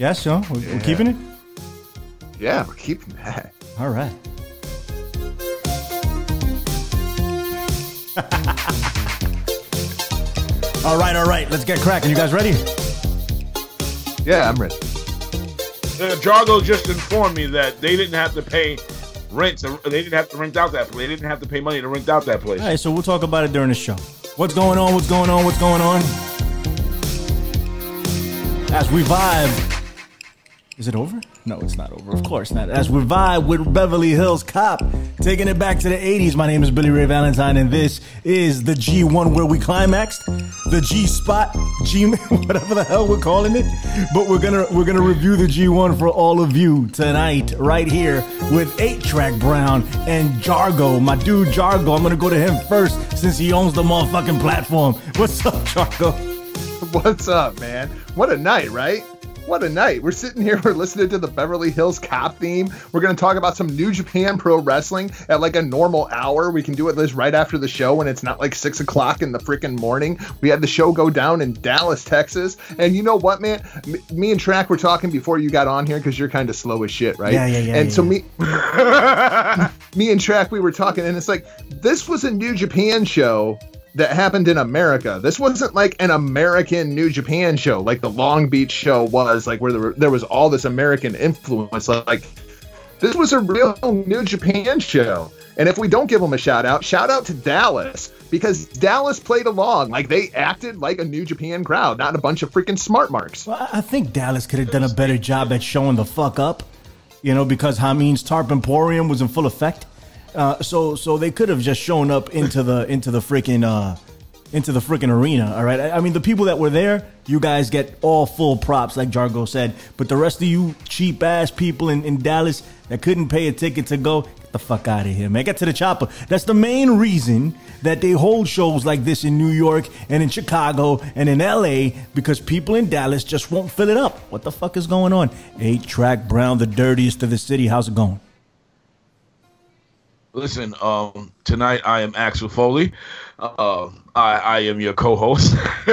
Yes, so we're, we're keeping it. Yeah, we're keeping that. All right. all right, all right. Let's get cracking. You guys ready? Yeah, I'm ready. Uh, Jargo just informed me that they didn't have to pay rent. To, they didn't have to rent out that place. They didn't have to pay money to rent out that place. All right, so we'll talk about it during the show. What's going on? What's going on? What's going on? As we vibe. Is it over? No, it's not over. Of course not. As we vibe with Beverly Hills Cop, taking it back to the 80s. My name is Billy Ray Valentine, and this is the G1 where we climaxed. The G spot, G whatever the hell we're calling it. But we're gonna we're gonna review the G1 for all of you tonight, right here with 8-Track Brown and Jargo. My dude Jargo. I'm gonna go to him first since he owns the motherfucking platform. What's up, Jargo? What's up, man? What a night, right? What a night. We're sitting here, we're listening to the Beverly Hills Cop theme. We're going to talk about some New Japan Pro Wrestling at like a normal hour. We can do it this right after the show when it's not like six o'clock in the freaking morning. We had the show go down in Dallas, Texas. And you know what, man? M- me and Track were talking before you got on here because you're kind of slow as shit, right? Yeah, yeah, yeah, And yeah, so yeah. me, me and Track, we were talking, and it's like this was a New Japan show that happened in America. This wasn't like an American New Japan show, like the Long Beach show was, like where there, were, there was all this American influence. Like this was a real New Japan show. And if we don't give them a shout out, shout out to Dallas because Dallas played along. Like they acted like a New Japan crowd, not a bunch of freaking smart marks. Well, I think Dallas could have done a better job at showing the fuck up, you know, because Hameen's Tarp Emporium was in full effect. Uh, so so they could have just shown up into the into the freaking uh, into the freaking arena. All right. I, I mean, the people that were there, you guys get all full props, like Jargo said. But the rest of you cheap ass people in, in Dallas that couldn't pay a ticket to go, get the fuck out of here, man. Get to the chopper. That's the main reason that they hold shows like this in New York and in Chicago and in LA because people in Dallas just won't fill it up. What the fuck is going on? Eight track Brown, the dirtiest of the city. How's it going? Listen, um, tonight I am Axel Foley. Uh, I, I am your co-host,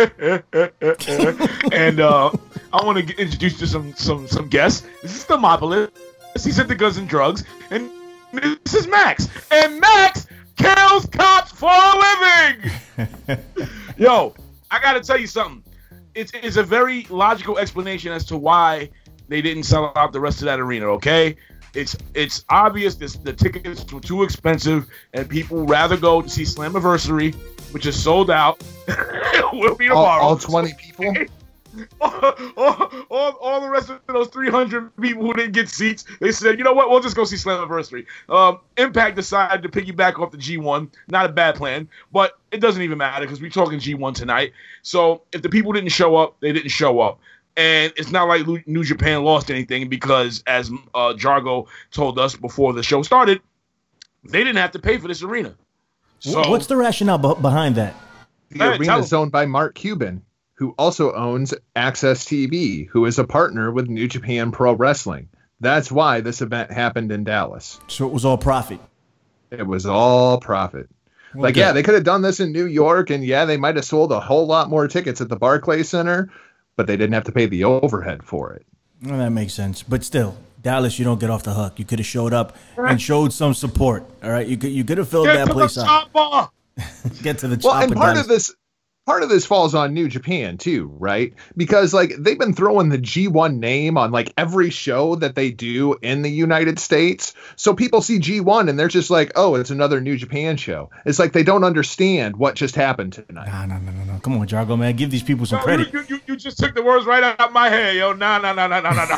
and uh, I want to introduce you to some some some guests. This is Thermopolis. He's into guns and drugs, and this is Max. And Max kills cops for a living. Yo, I gotta tell you something. It's it's a very logical explanation as to why they didn't sell out the rest of that arena. Okay, it's it's obvious this the tickets were too expensive, and people rather go to see Slammiversary, which is sold out. will be All, tomorrow. all 20 people. all, all, all, all the rest of those 300 people who didn't get seats, they said, you know what, we'll just go see Slammiversary. Um, Impact decided to piggyback off the G1. Not a bad plan, but it doesn't even matter because we're talking G1 tonight. So if the people didn't show up, they didn't show up. And it's not like New Japan lost anything because, as uh, Jargo told us before the show started, they didn't have to pay for this arena. So What's the rationale be- behind that? The Go ahead, arena is owned by Mark Cuban, who also owns AXS TV, who is a partner with New Japan Pro Wrestling. That's why this event happened in Dallas. So it was all profit. It was all profit. like, Okay. yeah, they could have done this in New York, and yeah, they might have sold a whole lot more tickets at the Barclays Center, but they didn't have to pay the overhead for it. Well, that makes sense. But still, Dallas, you don't get off the hook. You could have showed up and showed some support. All right, you could you could have filled get that to place the up. chopper! Get to the top. Well, chopper. and part Dallas. of this part of this falls on New Japan too, right? Because like they've been throwing the G1 name on like every show that they do in the United States. So people see G1 and they're just like, "Oh, it's another New Japan show." It's like they don't understand what just happened tonight. Nah, no, no, no, no. Come on, Jargo, man. Give these people some No, credit. You, you, you just took the words right out of my head, yo. Nah, nah, nah, nah, nah, nah, nah.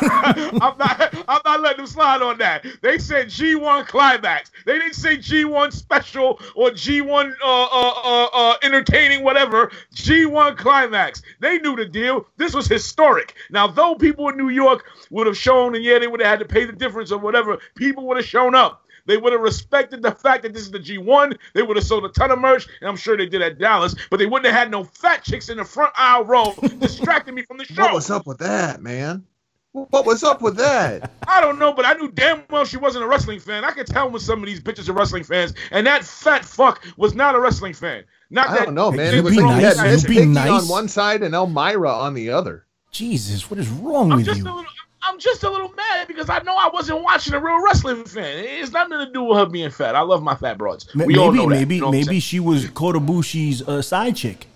I'm not, I'm not letting them slide on that. They said G1 climax. They didn't say G1 special or G1 uh, uh, uh, uh, entertaining, whatever. G1 climax. They knew the deal. This was historic. Now, though people in New York would have shown, and yeah, they would have had to pay the difference or whatever, people would have shown up. They would have respected the fact that this is the G1. They would have sold a ton of merch, and I'm sure they did at Dallas, but they wouldn't have had no fat chicks in the front aisle row distracting me from the show. What was up with that, man? What was up with that? I don't know, but I knew damn well she wasn't a wrestling fan. I could tell when some of these bitches are wrestling fans, and that fat fuck was not a wrestling fan. Not I that. don't know, man. It was be like you nice, had you Miss be nice. on one side and Elmira on the other. Jesus, what is wrong I'm with just you? a little, I'm I'm just a little mad because I know I wasn't watching a real wrestling fan. It's nothing to do with her being fat. I love my fat broads. We maybe all know that. maybe You know maybe she was Kota Ibushi's uh, side chick.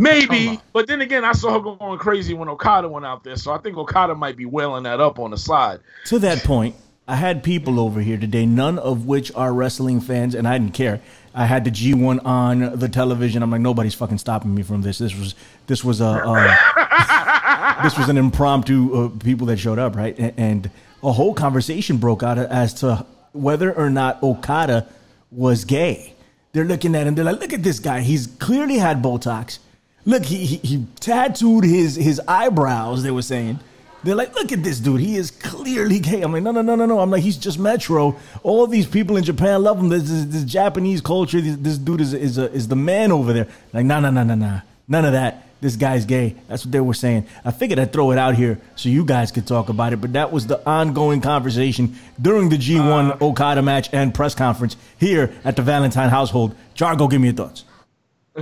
Maybe, but then again, I saw her going crazy when Okada went out there, so I think Okada might be wailing that up on the side. To that point, I had people over here today, none of which are wrestling fans, and I didn't care. I had the G1 on the television. I'm like, nobody's fucking stopping me from this. This was this was a uh, this was an impromptu uh, people that showed up, right? A- And a whole conversation broke out as to whether or not Okada was gay. They're looking at him. They're like, look at this guy. He's clearly had Botox. Look, he, he, he tattooed his, his eyebrows, they were saying. They're like, look at this dude. He is clearly gay. I'm like, no, no, no, no, no. I'm like, he's just Metro. All these people in Japan love him. This, this, this Japanese culture. This, this dude is is, a, is the man over there. Like, no, no, no, no, no. None of that. This guy's gay. That's what they were saying. I figured I'd throw it out here so you guys could talk about it. But that was the ongoing conversation during the G1 uh, Okada match and press conference here at the Valentine household. Jargo, give me your thoughts.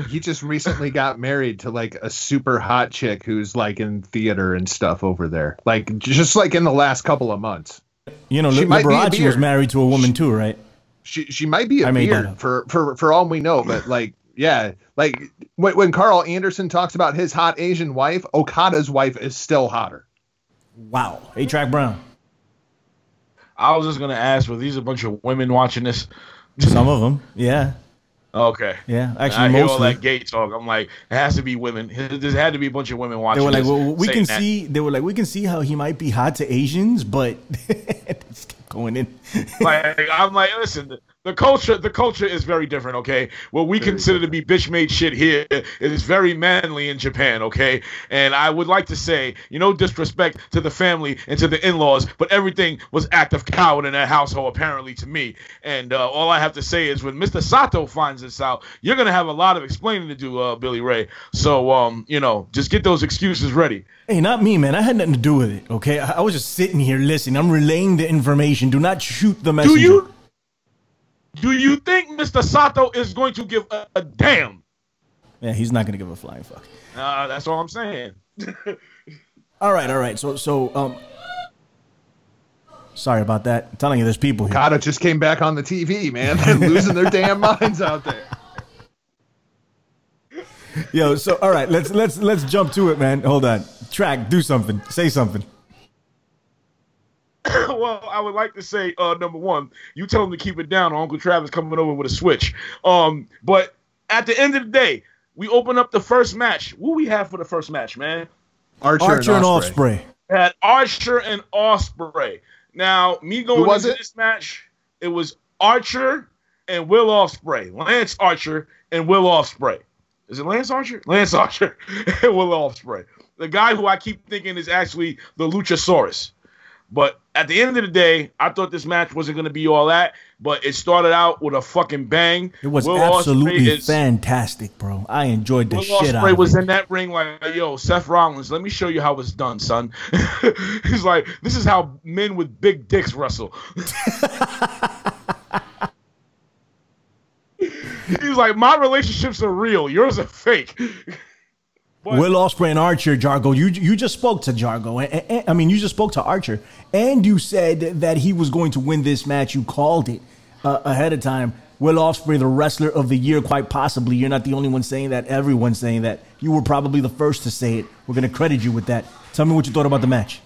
He just recently got married to like a super hot chick who's like in theater and stuff over there. Like just like in the last couple of months. You know, She might be a Liberace was married to a woman too, right? She she might be a I made beard for for for all we know, but like yeah, like when, when Karl Anderson talks about his hot Asian wife, Okada's wife is still hotter. Wow. A Track Brown. I was just gonna ask, were these a bunch of women watching this? Some of them. Yeah. Okay. Yeah. actually, I Actually, hear all that gay talk. I'm like, it has to be women. There had to be a bunch of women watching. They were like, this well, we can that. see. They were like, we can see how he might be hot to Asians, but just kept going in. like I'm like, listen, the, the culture, the culture is very different. Okay, what we consider to be bitch made shit here is very manly in Japan. Okay, and I would like to say, you know, disrespect to the family and to the in-laws, but everything was act of coward in that household apparently to me. And uh, all I have to say is, when Mr. Sato finds this out, you're gonna have a lot of explaining to do, uh, Billy Ray. So, um, you know, just get those excuses ready. hey, not me, man. I had nothing to do with it. Okay, I, I was just sitting here listening. I'm relaying the information. Do not shoot the messenger. Do you? Do you think Mr. Sato is going to give a, a damn? Yeah, he's not gonna give a flying fuck. Uh, that's all I'm saying. All right, all right. So, so, um, sorry about that. I'm telling you, there's people here. Okada just came back on the TV, man. They're losing their damn minds out there. Yo, so all right, let's let's let's jump to it, man. Hold on. Track, do something. Say something. well, I would like to say, uh, number one, you tell him to keep it down, or Uncle Travis coming over with a switch. Um, but at the end of the day, we open up the first match. What we have for the first match, man? Archer, Archer and Ospreay. Osprey. Had Archer and Ospreay. Now, me going was into it? this match, it was Archer and Will Ospreay, Lance Archer and Will Ospreay. Is it Lance Archer? Lance Archer and Will Ospreay. The guy who I keep thinking is actually the Luchasaurus. But at the end of the day, I thought this match wasn't going to be all that. But it started out with a fucking bang. It was Will absolutely is- fantastic, bro. I enjoyed the Will shit out Ospreay of was it. in that ring like, yo, Seth Rollins, let me show you how it's done, son. He's like, this is how men with big dicks wrestle. He's like, my relationships are real. Yours are fake. Will Ospreay and Archer, Jargo. You you just spoke to Jargo. and- and- and- I mean, you just spoke to Archer, and you said that he was going to win this match. You called it uh, ahead of time. Will Ospreay, the wrestler of the year, quite possibly. You're not the only one saying that. Everyone's saying that. You were probably the first to say it. We're going to credit you with that. Tell me what you thought about the match.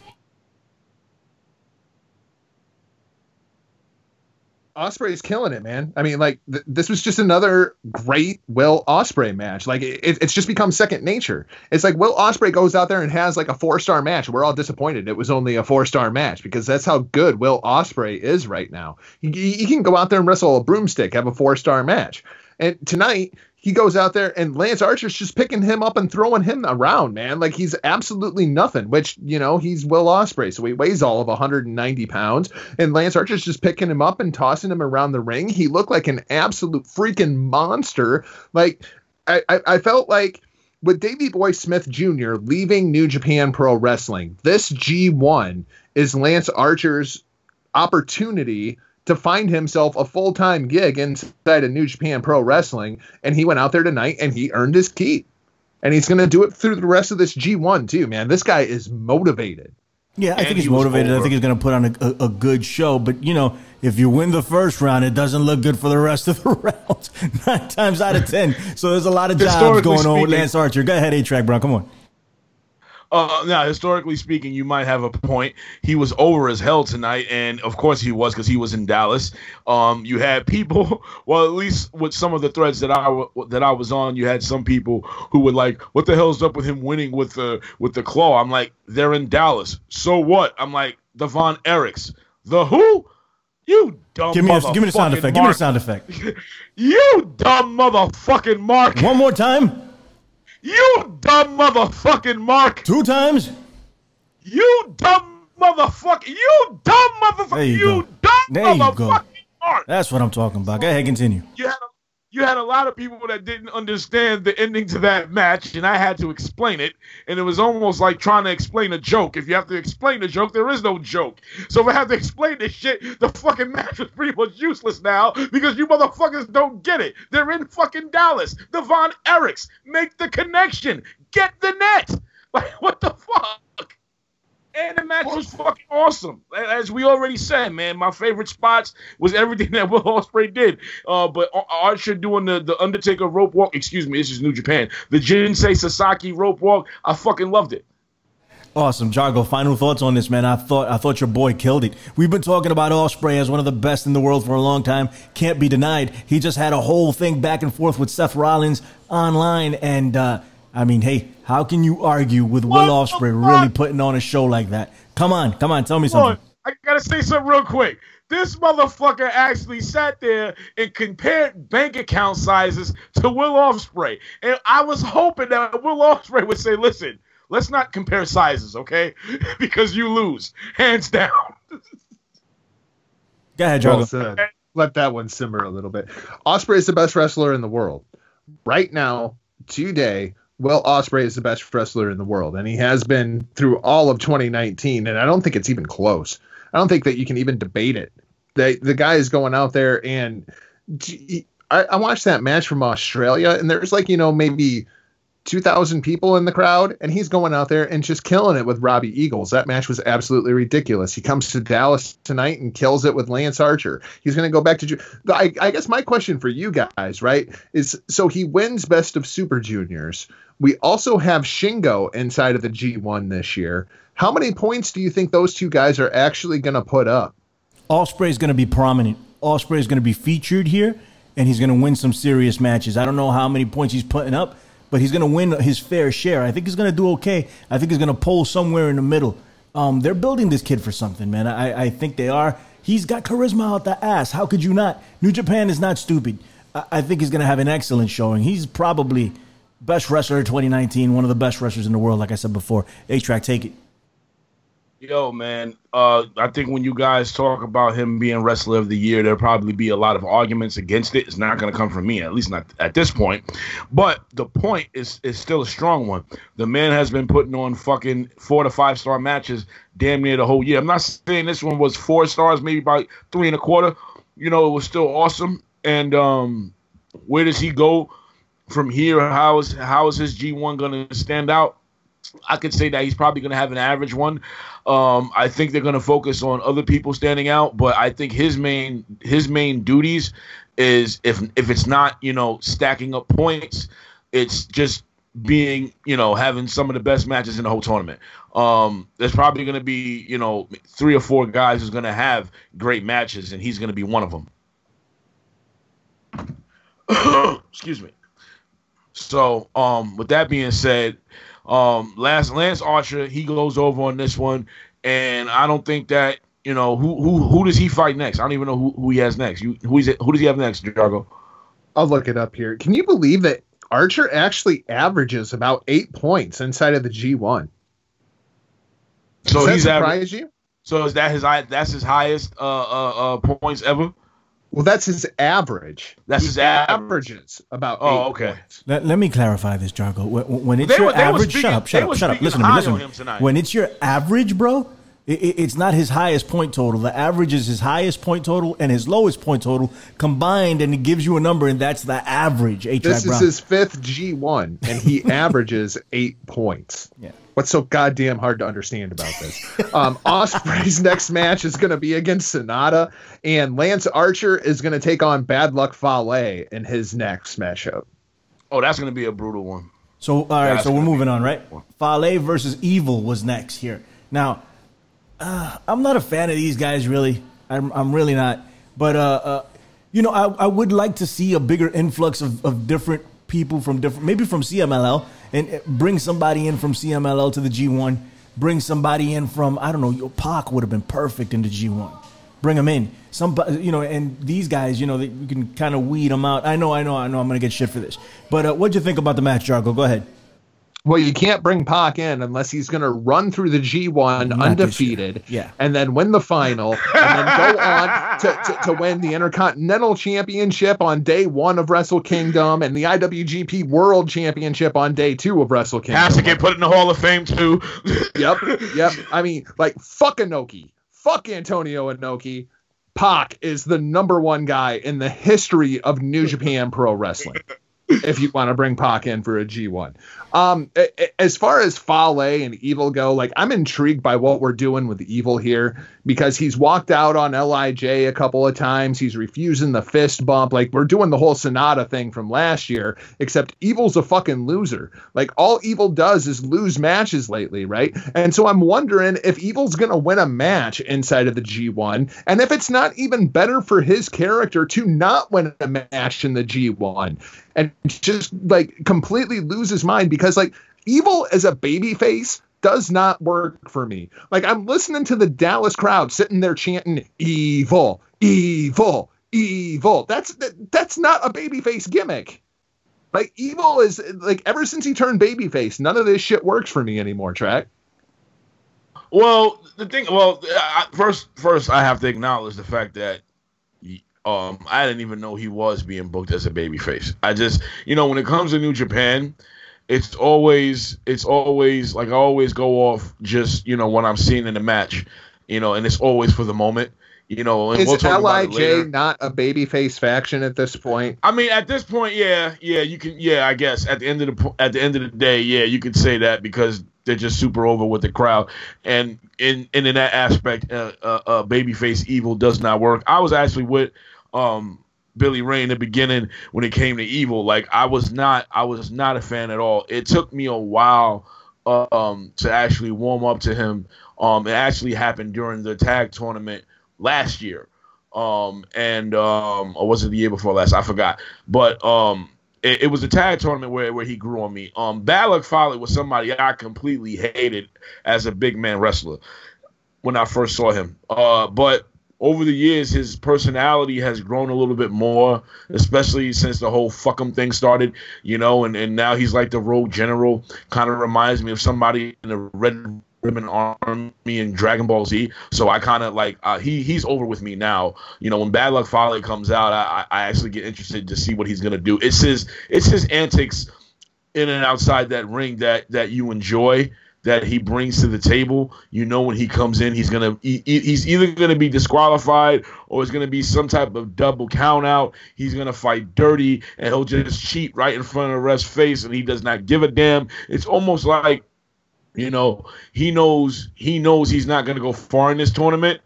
Ospreay's killing it, man. I mean, like th- this was just another great Will Ospreay match. Like it, it's just become second nature. It's like Will Ospreay goes out there and has like a four star match. We're all disappointed it was only a four star match because that's how good Will Ospreay is right now. He, he can go out there and wrestle a broomstick, have a four star match. And tonight he goes out there and Lance Archer's just picking him up and throwing him around, man. Like he's absolutely nothing. Which you know he's Will Ospreay, so he weighs all of 190 pounds, and Lance Archer's just picking him up and tossing him around the ring. He looked like an absolute freaking monster. Like I I, I felt like. With Davey Boy Smith Jr. leaving New Japan Pro Wrestling, this G1 is Lance Archer's opportunity to find himself a full time gig inside of New Japan Pro Wrestling. And he went out there tonight and he earned his keep. And he's going to do it through the rest of this G1 too, man. This guy is motivated. Yeah, I And think he's he was motivated. I think he's going to put on a, a, a good show. But you know, if you win the first round, it doesn't look good for the rest of the rounds. Nine times out of ten. So there's a lot of jobs Historically going on with Lance Archer. Go ahead, A Track Brown. Come on. Uh, now, historically speaking, you might have a point. He was over as hell tonight, and of course he was because he was in Dallas. Um, you had people, well, at least with some of the threads that I w- that I was on, you had some people who were like, "What the hell's up with him winning with the with the claw?" I'm like, "They're in Dallas, so what?" I'm like, "Devon Eriks, the who?" You dumb Give me, a, give me the sound effect. Give me the sound effect. You dumb motherfucking Mark. One more time. You dumb motherfucking Mark. Two times. You dumb motherfucker! You dumb motherfucker! There you You, go. dumb There you go. motherfucking Mark! That's what I'm talking about. Go ahead, continue. You you had a lot of people that didn't understand the ending to that match, and I had to explain it. And it was almost like trying to explain a joke. If you have to explain a joke, there is no joke. So if I have to explain this shit, the fucking match was pretty much useless now because you motherfuckers don't get it. They're in fucking Dallas. Devon Eriks, make the connection. Get the net. Like what the fuck? And the match was fucking awesome. As we already said, man, my favorite spots was everything that Will Ospreay did. Uh, but Ar- Archer doing the, the Undertaker rope walk, excuse me, this is New Japan. The Jinsei Shinzaki rope walk, I fucking loved it. Awesome, Jargo. Final thoughts on this, man. I thought I thought your boy killed it. We've been talking about Ospreay as one of the best in the world for a long time. Can't be denied. He just had a whole thing back and forth with Seth Rollins online, and uh, I mean, hey, how can you argue with What Will the Ospreay really putting on a show like that? Come on, come on, tell me Hold on, something. I gotta say something real quick. This motherfucker actually sat there and compared bank account sizes to Will Ospreay, and I was hoping that Will Ospreay would say, "Listen, let's not compare sizes, okay? because you lose, hands down." Go ahead, Well Jargo. Let that one simmer a little bit. Ospreay is the best wrestler in the world. Right now, today, Will Ospreay is the best wrestler in the world, and he has been through all of 2019. And I don't think it's even close. I don't think that you can even debate it. The the guy is going out there, and I, I watched that match from Australia, and there's like you know maybe 2,000 people in the crowd, and he's going out there and just killing it with Robbie Eagles. That match was absolutely ridiculous. He comes to Dallas tonight and kills it with Lance Archer. He's going to go back to. Ju- I, I guess my question for you guys, right, is so he wins Best of Super Juniors. We also have Shingo inside of the G1 this year. How many points do you think those two guys are actually going to put up? Ospreay is going to be prominent. Ospreay is going to be featured here, and he's going to win some serious matches. I don't know how many points he's putting up, but he's going to win his fair share. I think he's going to do okay. I think he's going to pull somewhere in the middle. Um, they're building this kid for something, man. I, I think they are. He's got charisma out the ass. How could you not? New Japan is not stupid. I, I think he's going to have an excellent showing. He's probably best wrestler 2019, one of the best wrestlers in the world. Like I said before, A-Track, take it. Yo, man. Uh, I think when you guys talk about him being wrestler of the year, there'll probably be a lot of arguments against it. It's not going to come from me, at least not at this point. But the point is is still a strong one. The man has been putting on fucking four to five star matches damn near the whole year. I'm not saying this one was four stars, maybe about three and a quarter. You know, it was still awesome. And um, where does he go from here? How is how is his G1 going to stand out? I could say that he's probably going to have an average one. Um, I think they're going to focus on other people standing out, but I think his main his main duties is if if it's not you know stacking up points, it's just being you know having some of the best matches in the whole tournament. Um, there's probably going to be you know three or four guys who's going to have great matches, and he's going to be one of them. Excuse me. So, um, with that being said, um, last Lance Archer he goes over on this one, and I don't think that you know who who who does he fight next. I don't even know who, who he has next. You who is it? Who does he have next, Jargo? I'll look it up here. Can you believe that Archer actually averages about eight points inside of the G1? So Does that he's aver- you? so is that his? That's his highest uh, uh, uh, points ever. Well, that's his average. That's He his average. averages about Oh, eight okay. Let, let me clarify this, Jargo. When, when it's They your were- they average, speaking- shut up, shut up, shut up. Listen to me, listen to me. When it's your average, bro, it, it- it's not his highest point total. The average is his highest point total and his lowest point total combined, and it gives you a number, and that's the average. A This Brown. is his fifth G1, and he averages eight points. yeah. What's so goddamn hard to understand about this? Um, Ospreay's next match is going to be against Sanada, and Lance Archer is going to take on Bad Luck Fale in his next matchup. Oh, that's going to be a brutal one. So all right, That's so we're moving on, right? one. Fale versus Evil was next here. Now, uh, I'm not a fan of these guys, really. I'm, I'm really not. But uh, uh, you know, I, I would like to see a bigger influx of, of different people from different, maybe from CMLL, and bring somebody in from CMLL to the G1. Bring somebody in from I don't know. Your Pac would have been perfect in the G1. Bring them in. Some, you know, and these guys, you know, you can kind of weed them out. I know, I know, I know. I'm gonna get shit for this. But uh, what'd you think about the match, Jargo? Go ahead. Well, you can't bring Pac in unless he's going to run through the G1 Not undefeated, this. Yeah. and then win the final, and then go on to, to, to win the Intercontinental Championship on day one of Wrestle Kingdom and the IWGP World Championship on day two of Wrestle Kingdom. Has to get put in the Hall of Fame too. Yep, yep. I mean, like, fuck Inoki. Fuck Antonio Inoki. Pac is the number one guy in the history of New Japan Pro Wrestling. if you want to bring Pac in for a G1. Um, as far as Fale and Evil go, like I'm intrigued by what we're doing with Evil here because he's walked out on Lij a couple of times. He's refusing the fist bump. Like we're doing the whole Sanada thing from last year, except Evil's a fucking loser. Like all Evil does is lose matches lately, right? And so I'm wondering if Evil's gonna win a match inside of the G1, and if it's not even better for his character to not win a match in the G1 and just like completely lose his mind because like evil as a baby face does not work for me. Like I'm listening to the Dallas crowd sitting there chanting evil, evil, evil. That's that, that's not a babyface gimmick. Like evil is like ever since he turned babyface, none of this shit works for me anymore, track. Well, the thing, well, I, first, first I have to acknowledge the fact that um I didn't even know he was being booked as a babyface. I just, you know, when it comes to New Japan, it's always, it's always like I always go off just, you know, what I'm seeing in the match, you know, and it's always for the moment, you know. And Is we'll Lij not a babyface faction at this point? I mean, at this point, yeah, yeah, you can, yeah, I guess at the end of the at the end of the day, yeah, you could say that because they're just super over with the crowd, and in and in that aspect, uh, uh, uh, babyface evil does not work. I was actually with um Billy Ray in the beginning when it came to evil. Like I was not, I was not a fan at all. It took me a while um to actually warm up to him. Um, it actually happened during the tag tournament last year um, and um, or was it the year before last? I forgot. But um, it, it was a tag tournament where, where he grew on me. Um, Bad Luck Fale was somebody I completely hated as a big man wrestler when I first saw him. Uh, but over the years, his personality has grown a little bit more, especially since the whole fuck 'em thing started, you know, and, and now he's like the rogue general. Kind of reminds me of somebody in the red ribbon army in Dragon Ball Z. So I kind of like uh, he he's over with me now. You know, when Bad Luck Fale comes out, I I actually get interested to see what he's gonna do. It's his it's his antics in and outside that ring that that you enjoy that he brings to the table. You know when he comes in, he's gonna he, he- he's either gonna be disqualified or it's gonna be some type of double count out. He's gonna fight dirty and he'll just cheat right in front of the ref's face and he does not give a damn. It's almost like you know he knows he knows he's not gonna go far in this tournament.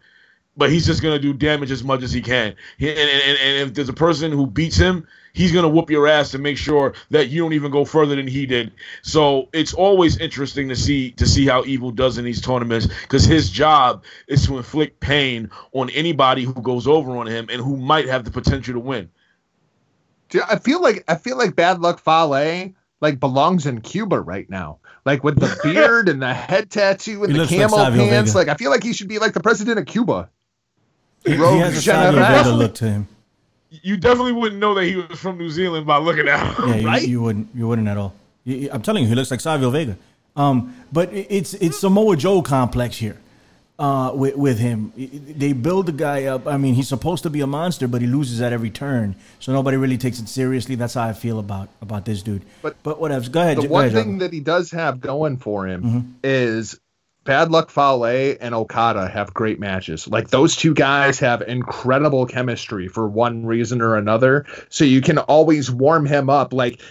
But he's just gonna do damage as much as he can. He, and, and, and if there's a person who beats him, he's gonna whoop your ass to make sure that you don't even go further than he did. So it's always interesting to see to see how Evil does in these tournaments because his job is to inflict pain on anybody who goes over on him and who might have the potential to win. Dude, I feel like I feel like Bad Luck Fale like belongs in Cuba right now. Like with the beard and the head tattoo and He the camel like pants. Vega. Like I feel like he should be like the president of Cuba. He, he has a Savio Vega look to him. You definitely wouldn't know that he was from New Zealand by looking at him. Yeah, you, Right? you wouldn't. You wouldn't at all. You- you- I'm telling you, he looks like Savio Vega. Um, but it's it's Samoa Joe complex here. Uh, with with him, they build the guy up. I mean, he's supposed to be a monster, but he loses at every turn, so nobody really takes it seriously. That's how I feel about about this dude. But- but whatever. Go ahead. The go one ahead, thing Jaco. that he does have going for him Mm-hmm. is Bad Luck Fale and Okada have great matches. Like those two guys have incredible chemistry for one reason or another. So you can always warm him up. Like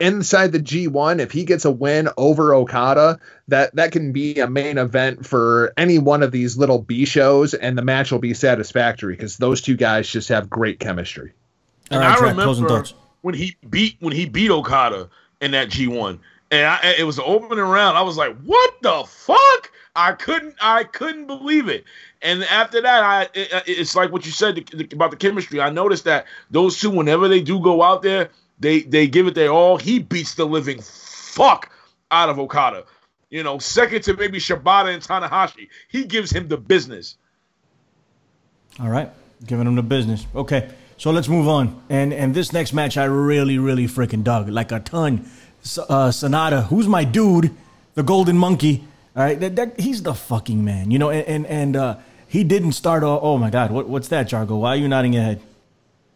inside the G1, if he gets a win over Okada, that that can be a main event for any one of these little B shows, and the match will be satisfactory because those two guys just have great chemistry. And right, I Jack, remember when he beat when he beat Okada in that G1, and I, it was the opening round. I was like, "What the fuck?" I couldn't I couldn't believe it. And after that, I it, uh, it's like what you said about the chemistry. I noticed that those two, whenever they do go out there, they they give it their all. He beats the living fuck out of Okada. You know, second to maybe Shibata and Tanahashi. He gives him the business. All right, giving him the business. Okay, so let's move on. And and this next match, I really really freaking dug like a ton. Uh, Sanada, who's my dude, the Golden Monkey all right, that, that, he's the fucking man, you know. And and, and uh, he didn't start. All, oh my God, what, what's that, Jargo? Why are you nodding your head?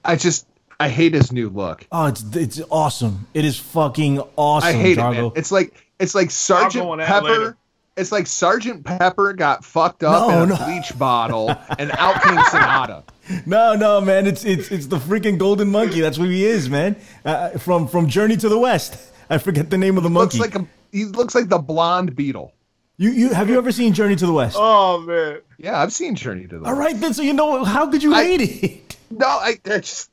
I just I hate his new look. Oh, it's it's awesome. It is fucking awesome. I hate Jargo. it. Man. It's like it's like Sergeant Pepper. It's like Sergeant Pepper got fucked up no, in a no. bleach bottle, and out came Sanada. No, no, man. It's it's it's the freaking golden monkey. That's what he is, man. Uh, from from Journey to the West. I forget the name of the monkey. Looks like a, he looks like the blonde beetle. You you have you ever seen Journey to the West? Oh man. Yeah, I've seen Journey to the West. All right then, so you know how could you I, hate it? No, I, I just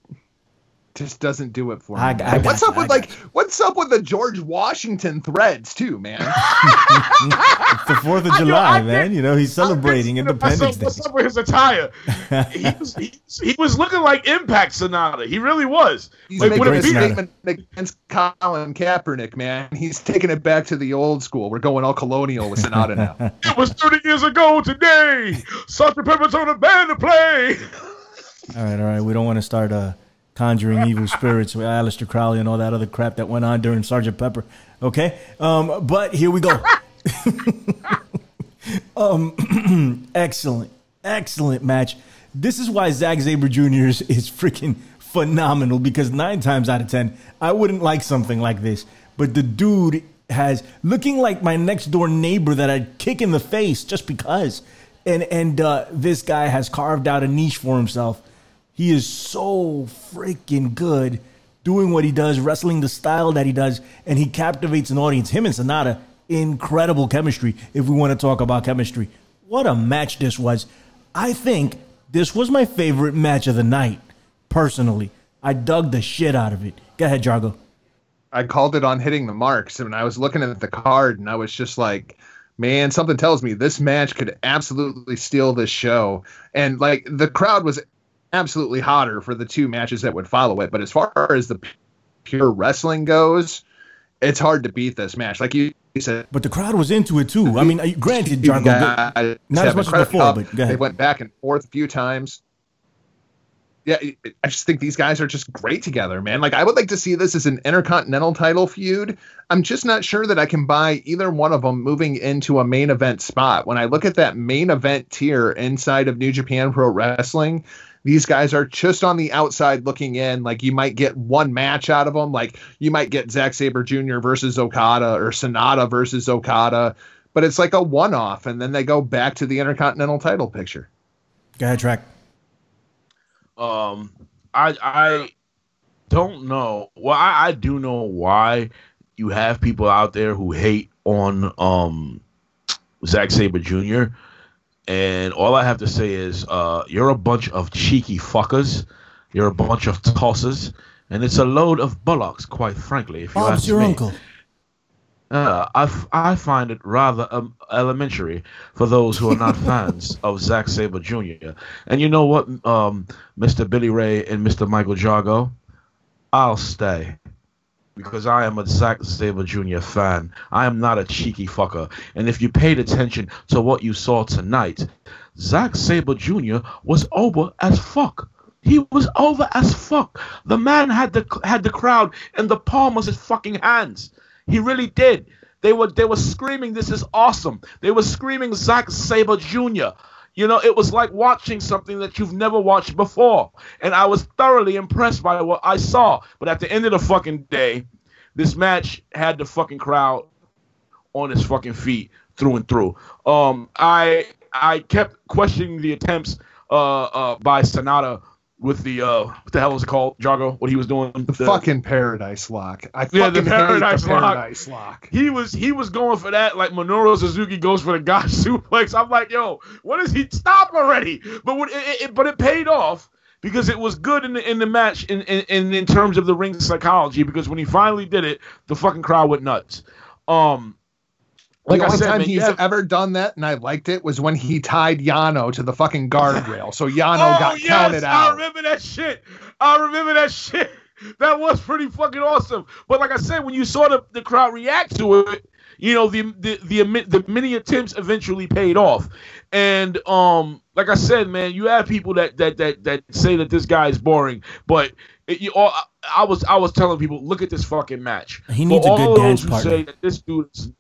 just doesn't do it for me. I, I what's up you, with like you. what's up with the George Washington threads too, man? it's the Fourth of July, man. You know he's celebrating Independence Day. What's up with his attire? he, was, he, he, was looking like Impact Sanada. He really was. He's like, making a statement against Colin Kaepernick, man. He's taking it back to the old school. We're going all colonial with Sanada now. it was 30 years ago today. Sergeant Pepper's on a band to play. All right, all right. We don't want to start a. Uh, conjuring evil spirits with Aleister Crowley and all that other crap that went on during Sergeant Pepper. Okay, um, but here we go. um, excellent, excellent match. This is why Zack Sabre Jr. is, is freaking phenomenal because nine times out of ten, I wouldn't like something like this. But the dude has looking like my next door neighbor that I'd kick in the face just because. And and uh, this guy has carved out a niche for himself he is so freaking good doing what he does, wrestling the style that he does, and he captivates an audience. Him and Sanada, incredible chemistry. If we want to talk about chemistry, what a match this was. I think this was my favorite match of the night, personally. I dug the shit out of it. Go ahead, Jargo. I called it on hitting the marks, and I was looking at the card, and I was just like, man, something tells me this match could absolutely steal this show. And like the crowd was absolutely hotter for the two matches that would follow it. But as far as the pure wrestling goes, it's hard to beat this match. Like you said, but the crowd was into it too. I mean, granted, Jargo, not as much as before, but they went back and forth a few times. Yeah, I just think these guys are just great together, man. Like I would like to see this as an intercontinental title feud. I'm just not sure that I can buy either one of them moving into a main event spot. When I look at that main event tier inside of New Japan Pro Wrestling, these guys are just on the outside looking in. Like you might get one match out of them. Like you might get Zack Sabre Jr. versus Okada or Sanada versus Okada, but it's like a one off, and then they go back to the Intercontinental title picture. Go ahead, track. Um, I I don't know. Well, I, I do know why you have people out there who hate on um Zack Sabre Jr. And all I have to say is, uh, you're a bunch of cheeky fuckers. You're a bunch of tossers, and it's a load of bullocks, quite frankly. If you Bob's ask your me. uncle. Uh, I, f- I find it rather um, elementary for those who are not fans of Zack Sabre Jr. And you know what, um, Mr. Billy Ray and Mr. Michael Jargo? I'll stay because I am a Zack Sabre Jr. fan. I am not a cheeky fucker. And if you paid attention to what you saw tonight, Zack Sabre Jr. was over as fuck. He was over as fuck. The man had the had the crowd in the palm of his fucking hands. He really did. They were they were screaming, "This is awesome." They were screaming, "Zack Sabre Jr." You know, it was like watching something that you've never watched before. And I was thoroughly impressed by what I saw. But at the end of the fucking day, this match had the fucking crowd on its fucking feet through and through. Um, I I kept questioning the attempts uh, uh, by Sanada with the uh, what the hell was it called, Jargo? What he was doing? The, the fucking Paradise Lock. I yeah, the Paradise, the paradise lock. lock. He was he was going for that like Minoru Suzuki goes for the God suplex. I'm like, yo, what is he? Stop already! But what, it, it, but it paid off because it was good in the in the match in, in in terms of the ring psychology. Because when he finally did it, the fucking crowd went nuts. Um, like the only said, time man, he's have... ever done that, and I liked it, was when he tied Yano to the fucking guardrail. So Yano oh, got yes, counted out. I remember that shit. I remember that shit. That was pretty fucking awesome. But like I said, when you saw the, the crowd react to it, you know the, the the the many attempts eventually paid off. And um, like I said, man, you have people that that that that say that this guy is boring, but it, you all, I was I was telling people, look at this fucking match. He needs For a good dance partner. Say that this dude is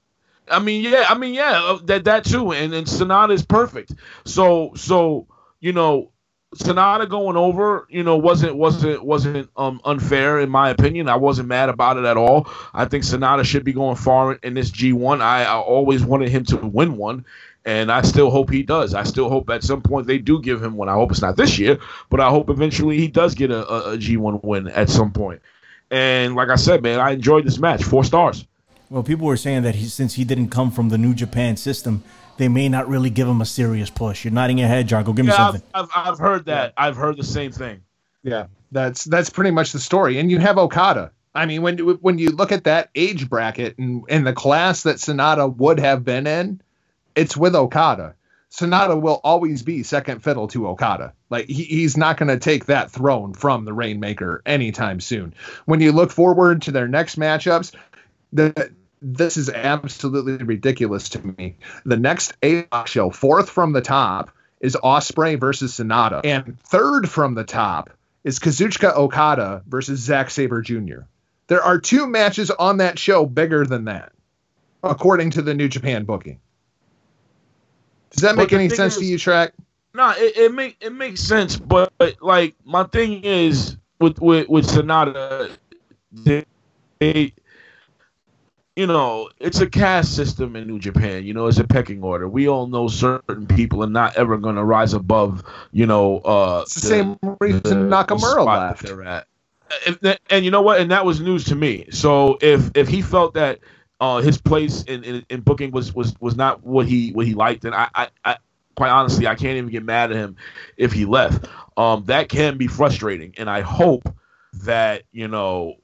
I mean, yeah, I mean, yeah, uh, that that too, and and Sanada is perfect. So so you know, Sanada going over, you know, wasn't wasn't wasn't um unfair in my opinion. I wasn't mad about it at all. I think Sanada should be going far in this G1. I, I always wanted him to win one, and I still hope he does. I still hope at some point they do give him one. I hope it's not this year, but I hope eventually he does get a, a, a G1 win at some point. And like I said, man, I enjoyed this match. Four stars. Well, people were saying that he, since he didn't come from the New Japan system, they may not really give him a serious push. You're nodding your head, Jargo. Give me something. I've, I've, I've heard that. Yeah. I've heard the same thing. Yeah, that's that's pretty much the story. And you have Okada. I mean, when when you look at that age bracket and, and the class that Sanada would have been in, it's with Okada. Sanada will always be second fiddle to Okada. Like he, he's not going to take that throne from the Rainmaker anytime soon. When you look forward to their next matchups, the this is absolutely ridiculous to me. The next A show, fourth from the top, is Ospreay versus Sanada, and third from the top is Kazuchika Okada versus Zack Sabre Jr. There are two matches on that show bigger than that, according to the New Japan booking. Does that make any sense is, to you, Track? No, it, it make it makes sense, but, but like my thing is with with with Sanada, they, they you know, it's a caste system in New Japan. You know, it's a pecking order. We all know certain people are not ever going to rise above. You know, uh, it's the, the same reason the, Nakamura left. They're at. And, and, you know what? And that was news to me. So if if he felt that uh, his place in, in, in, booking was, was was not what he what he liked, then I, I, I quite honestly I can't even get mad at him if he left. Um, that can be frustrating, and I hope that you know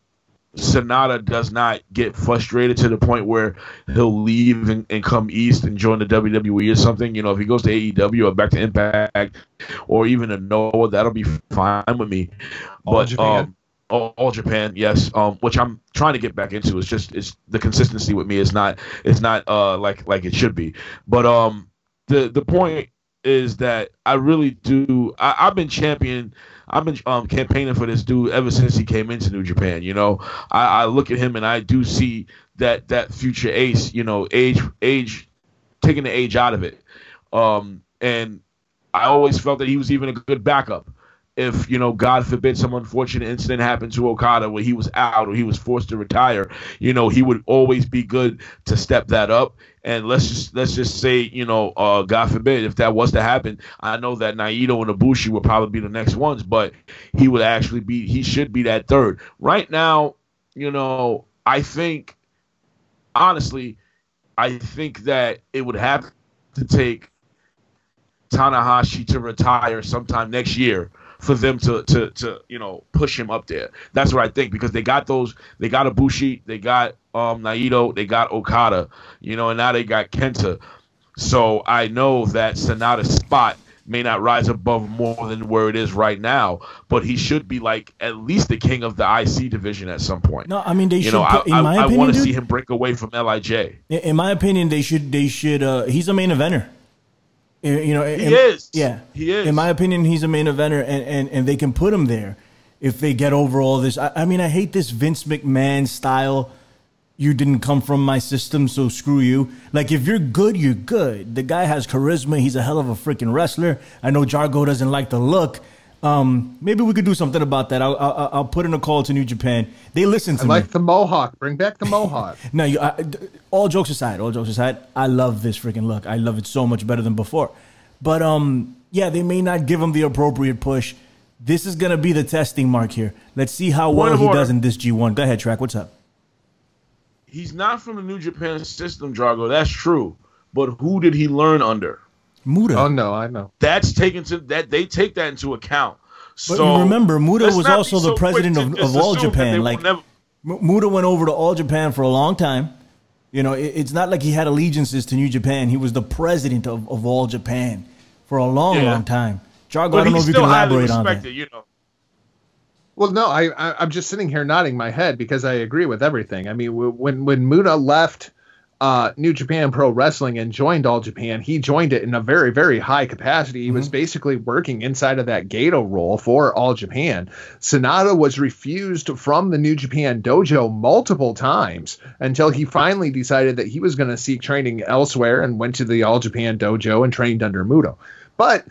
Sanada does not get frustrated to the point where he'll leave and, and, come east and join the WWE or something. You know, if he goes to AEW or back to Impact or even a Noah, that'll be fine with me. All but Japan. um, all, all, Japan, yes. Um, which I'm trying to get back into. It's just it's the consistency with me is not it's not uh like like it should be. But um, the the point is that I really do. I, I've been champion I've been um, campaigning for this dude ever since he came into New Japan. You know, I, I look at him and I do see that that future ace. You know, age age taking the age out of it. Um, and I always felt that he was even a good backup. If you know, God forbid, some unfortunate incident happened to Okada where he was out or he was forced to retire, you know, he would always be good to step that up. And let's just let's just say, you know, uh, God forbid, if that was to happen, I know that Naito and Ibushi would probably be the next ones, but he would actually be he should be that third. Right now, you know, I think honestly, I think that it would have to take Tanahashi to retire sometime next year for them to to to you know push him up there. That's what I think because they got those they got Ibushi, they got um Naito, they got Okada, you know, and now they got Kenta. So I know that Sanada's spot may not rise above more than where it is right now, but he should be like at least the king of the IC division at some point. No, I mean they you should. Know, I, in my I, opinion, I want to see him break away from Lij. In my opinion, they should. They should. Uh, he's a main eventer. You know, he in, is. Yeah, he is. In my opinion, he's a main eventer, and, and, and they can put him there if they get over all this. I, I mean, I hate this Vince McMahon style. You didn't come from my system, so screw you. Like, if you're good, you're good. The guy has charisma. He's a hell of a freaking wrestler. I know Jargo doesn't like the look, Um, maybe we could do something about that. I'll, I'll, I'll put in a call to New Japan. They listen to me. I me. like the mohawk. Bring back the mohawk. No, you, I, d- all jokes aside, all jokes aside, I love this freaking look. I love it so much better than before. But um, yeah, they may not give him the appropriate push. This is gonna be the testing mark here. Let's see how well he order. does in this G1. Go ahead, track. What's up? He's not from the New Japan system, Drago. That's true. But who did he learn under? Muto. oh no, I know. That's taken to that they take that into account. but so remember, Muto was also the so quick president of, of All assume that they Japan. Like never- Muto went over to All Japan for a long time. You know, it, it's not like he had allegiances to New Japan. He was the president of, of All Japan for a long, Yeah. long time. Jargo, I don't know if you can elaborate on that. respected, you know. Well, no, I, I I'm just sitting here nodding my head because I agree with everything. I mean, when when Muto left uh, New Japan Pro Wrestling and joined All Japan, he joined it in a very very high capacity. He was basically working inside of that Gato role for All Japan. Sanada was refused from the New Japan dojo multiple times until he finally decided that he was going to seek training elsewhere and went to the All Japan dojo and trained under Muto. But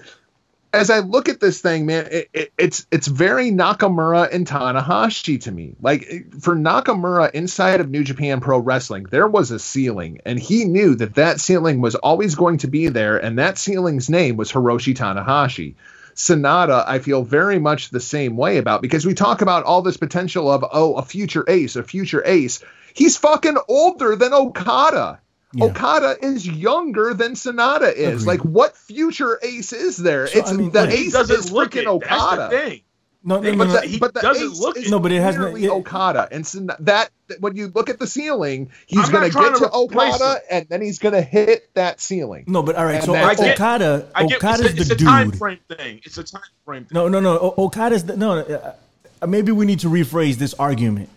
as I look at this thing, man, it, it, it's it's very Nakamura and Tanahashi to me. Like for Nakamura inside of New Japan Pro Wrestling, there was a ceiling, and he knew that that ceiling was always going to be there, and that ceiling's name was Hiroshi Tanahashi. Sanada, I feel very much the same way about because we talk about all this potential of oh a future ace, a future ace. He's fucking older than Okada. Yeah. Okada is younger than Sanada is. Agreed. Like, what future ace is there? So, it's I mean, the like- ace doesn't is look freaking it. That's Okada. the thing. No, no, no, But no. the, He but the doesn't ace look is it. No, but it has no- clearly. Okada, and so that when you look at the ceiling, he's going to get to to Okada, him. and then he's going to hit that ceiling. No, but all right. And So then- I get- Okada, I get Okada's it's, a, it's the a time dude. frame thing. It's a time frame thing. No, no, no. O- Okada's the no. Uh, uh, maybe we need to rephrase this argument.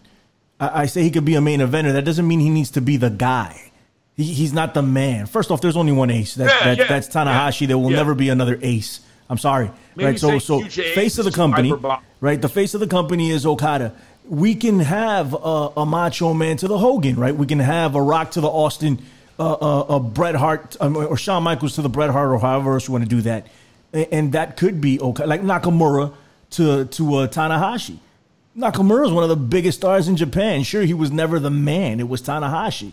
I, I say he could be a main eventer. That doesn't mean he needs to be the guy. He, he's not the man. First off, there's only one ace. That, Yeah, that, yeah, that's Tanahashi. There will yeah. never be another ace. I'm sorry. Maybe right. So so face of the company. Right. The face of the company is Okada. We can have a, a Macho Man to the Hogan. Right. We can have a Rock to the Austin. Uh, uh, a Bret Hart um, or Shawn Michaels to the Bret Hart or however else you want to do that, and, and that could be okay. Like Nakamura to to uh, Tanahashi. Nakamura is one of the biggest stars in Japan. Sure, he was never the man. It was Tanahashi,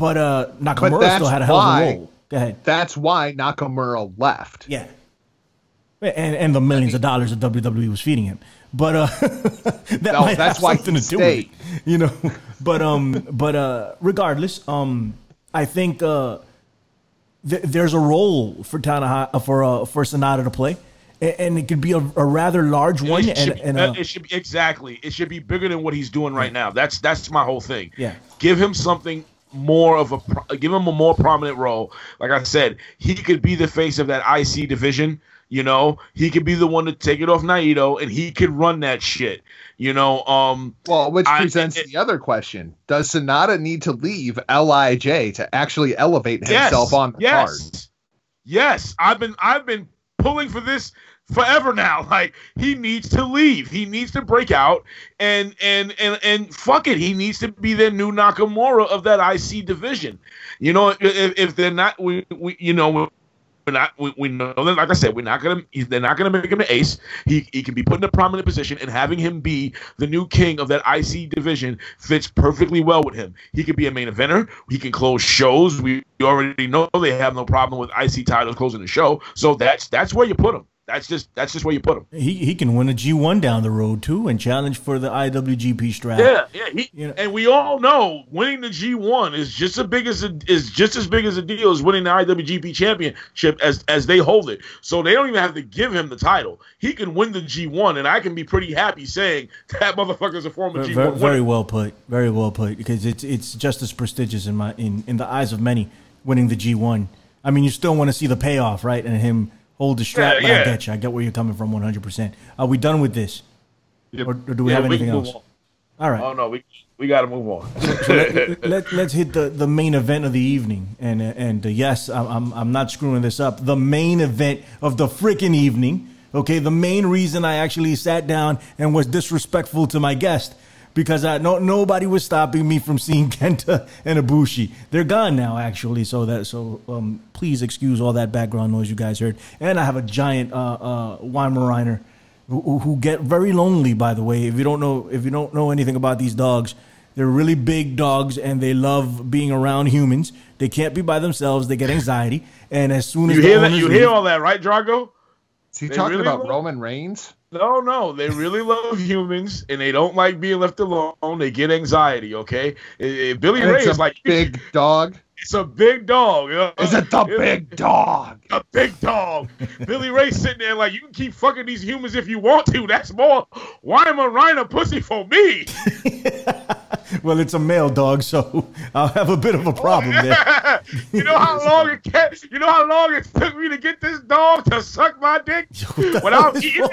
but uh, Nakamura that's still had a hell of why- a role. Go ahead. That's why Nakamura left. Yeah. And and the millions of dollars that WWE was feeding him. But uh that No, might that's have why something he to do with it. You know. But um but uh regardless, um I think uh th- there's a role for Tanaha for uh for Sanada to play. A- And it could be a, a rather large one It and, be, and uh, it should be exactly. It should be bigger than what he's doing right now. That's that's my whole thing. Yeah. Give him something more of a give him a more prominent role. Like I said, he could be the face of that IC division. You know, he could be the one to take it off Naito, and he could run that shit. You know, um, Well, which I- presents it- the other question: Does Sanada need to leave Lij to actually elevate yes, himself on the yes, card? yes. I've been I've been pulling for this forever now. Like he needs to leave. He needs to break out and and and and fuck it. He needs to be the new Nakamura of that IC division. You know, if, if they're not, we, we you know. We're not. We, we know that. Like I said, we're not gonna. They're not gonna make him an ace. He he can be put in a prominent position, and having him be the new king of that IC division fits perfectly well with him. He could be a main eventer. He can close shows. We already know they have no problem with IC titles closing the show. So that's that's where you put him. That's just that's just where you put him. he he can win a G1 down the road too and challenge for the IWGP strap. Yeah, yeah. He, You know- and we all know winning the G one is just as big as a, is just as big as a deal as winning the IWGP championship as as they hold it. So they don't even have to give him the title. He can win the G one, and I can be pretty happy saying that motherfucker's a former G Very, one very winner. well put. Very well put. Because it's it's just as prestigious in my in, in the eyes of many winning the G one. I mean, you still want to see the payoff, right? And him hold the strap. Yeah, but I yeah. get you. I get where you're coming from, 100. percent Are we done with this? Yeah, Or, or do we yeah, have anything move else? on. All right. Oh no, we we got to move on. let, us hit the, the main event of the evening. And and uh, yes, I'm, I'm I'm not screwing this up. The main event of the freaking evening. Okay, the main reason I actually sat down and was disrespectful to my guest because I no nobody was stopping me from seeing Kenta and Ibushi. They're gone now, actually. So that so um, please excuse all that background noise you guys heard. And I have a giant uh, uh, Weimaraner who, who get very lonely. By the way, if you don't know if you don't know anything about these dogs, they're really big dogs and they love being around humans. They can't be by themselves. They get anxiety, and as soon as You hear that? You leave- hear all that, right, Drago? Is he They talking really about will? Roman Reigns? No, no, they really love humans and they don't like being left alone. They get anxiety. Okay, Eh, eh, Billy And Ray is a like big dog. It's a big dog. you know? Is it the It's big dog? A big dog. Billy Ray sitting there like you can keep fucking these humans if you want to. That's more Weimaraner pussy for me. Well, it's a male dog, so I'll have a bit of a problem there. you know how long it ca- You know how long it took me to get this dog to suck my dick What the hell without eating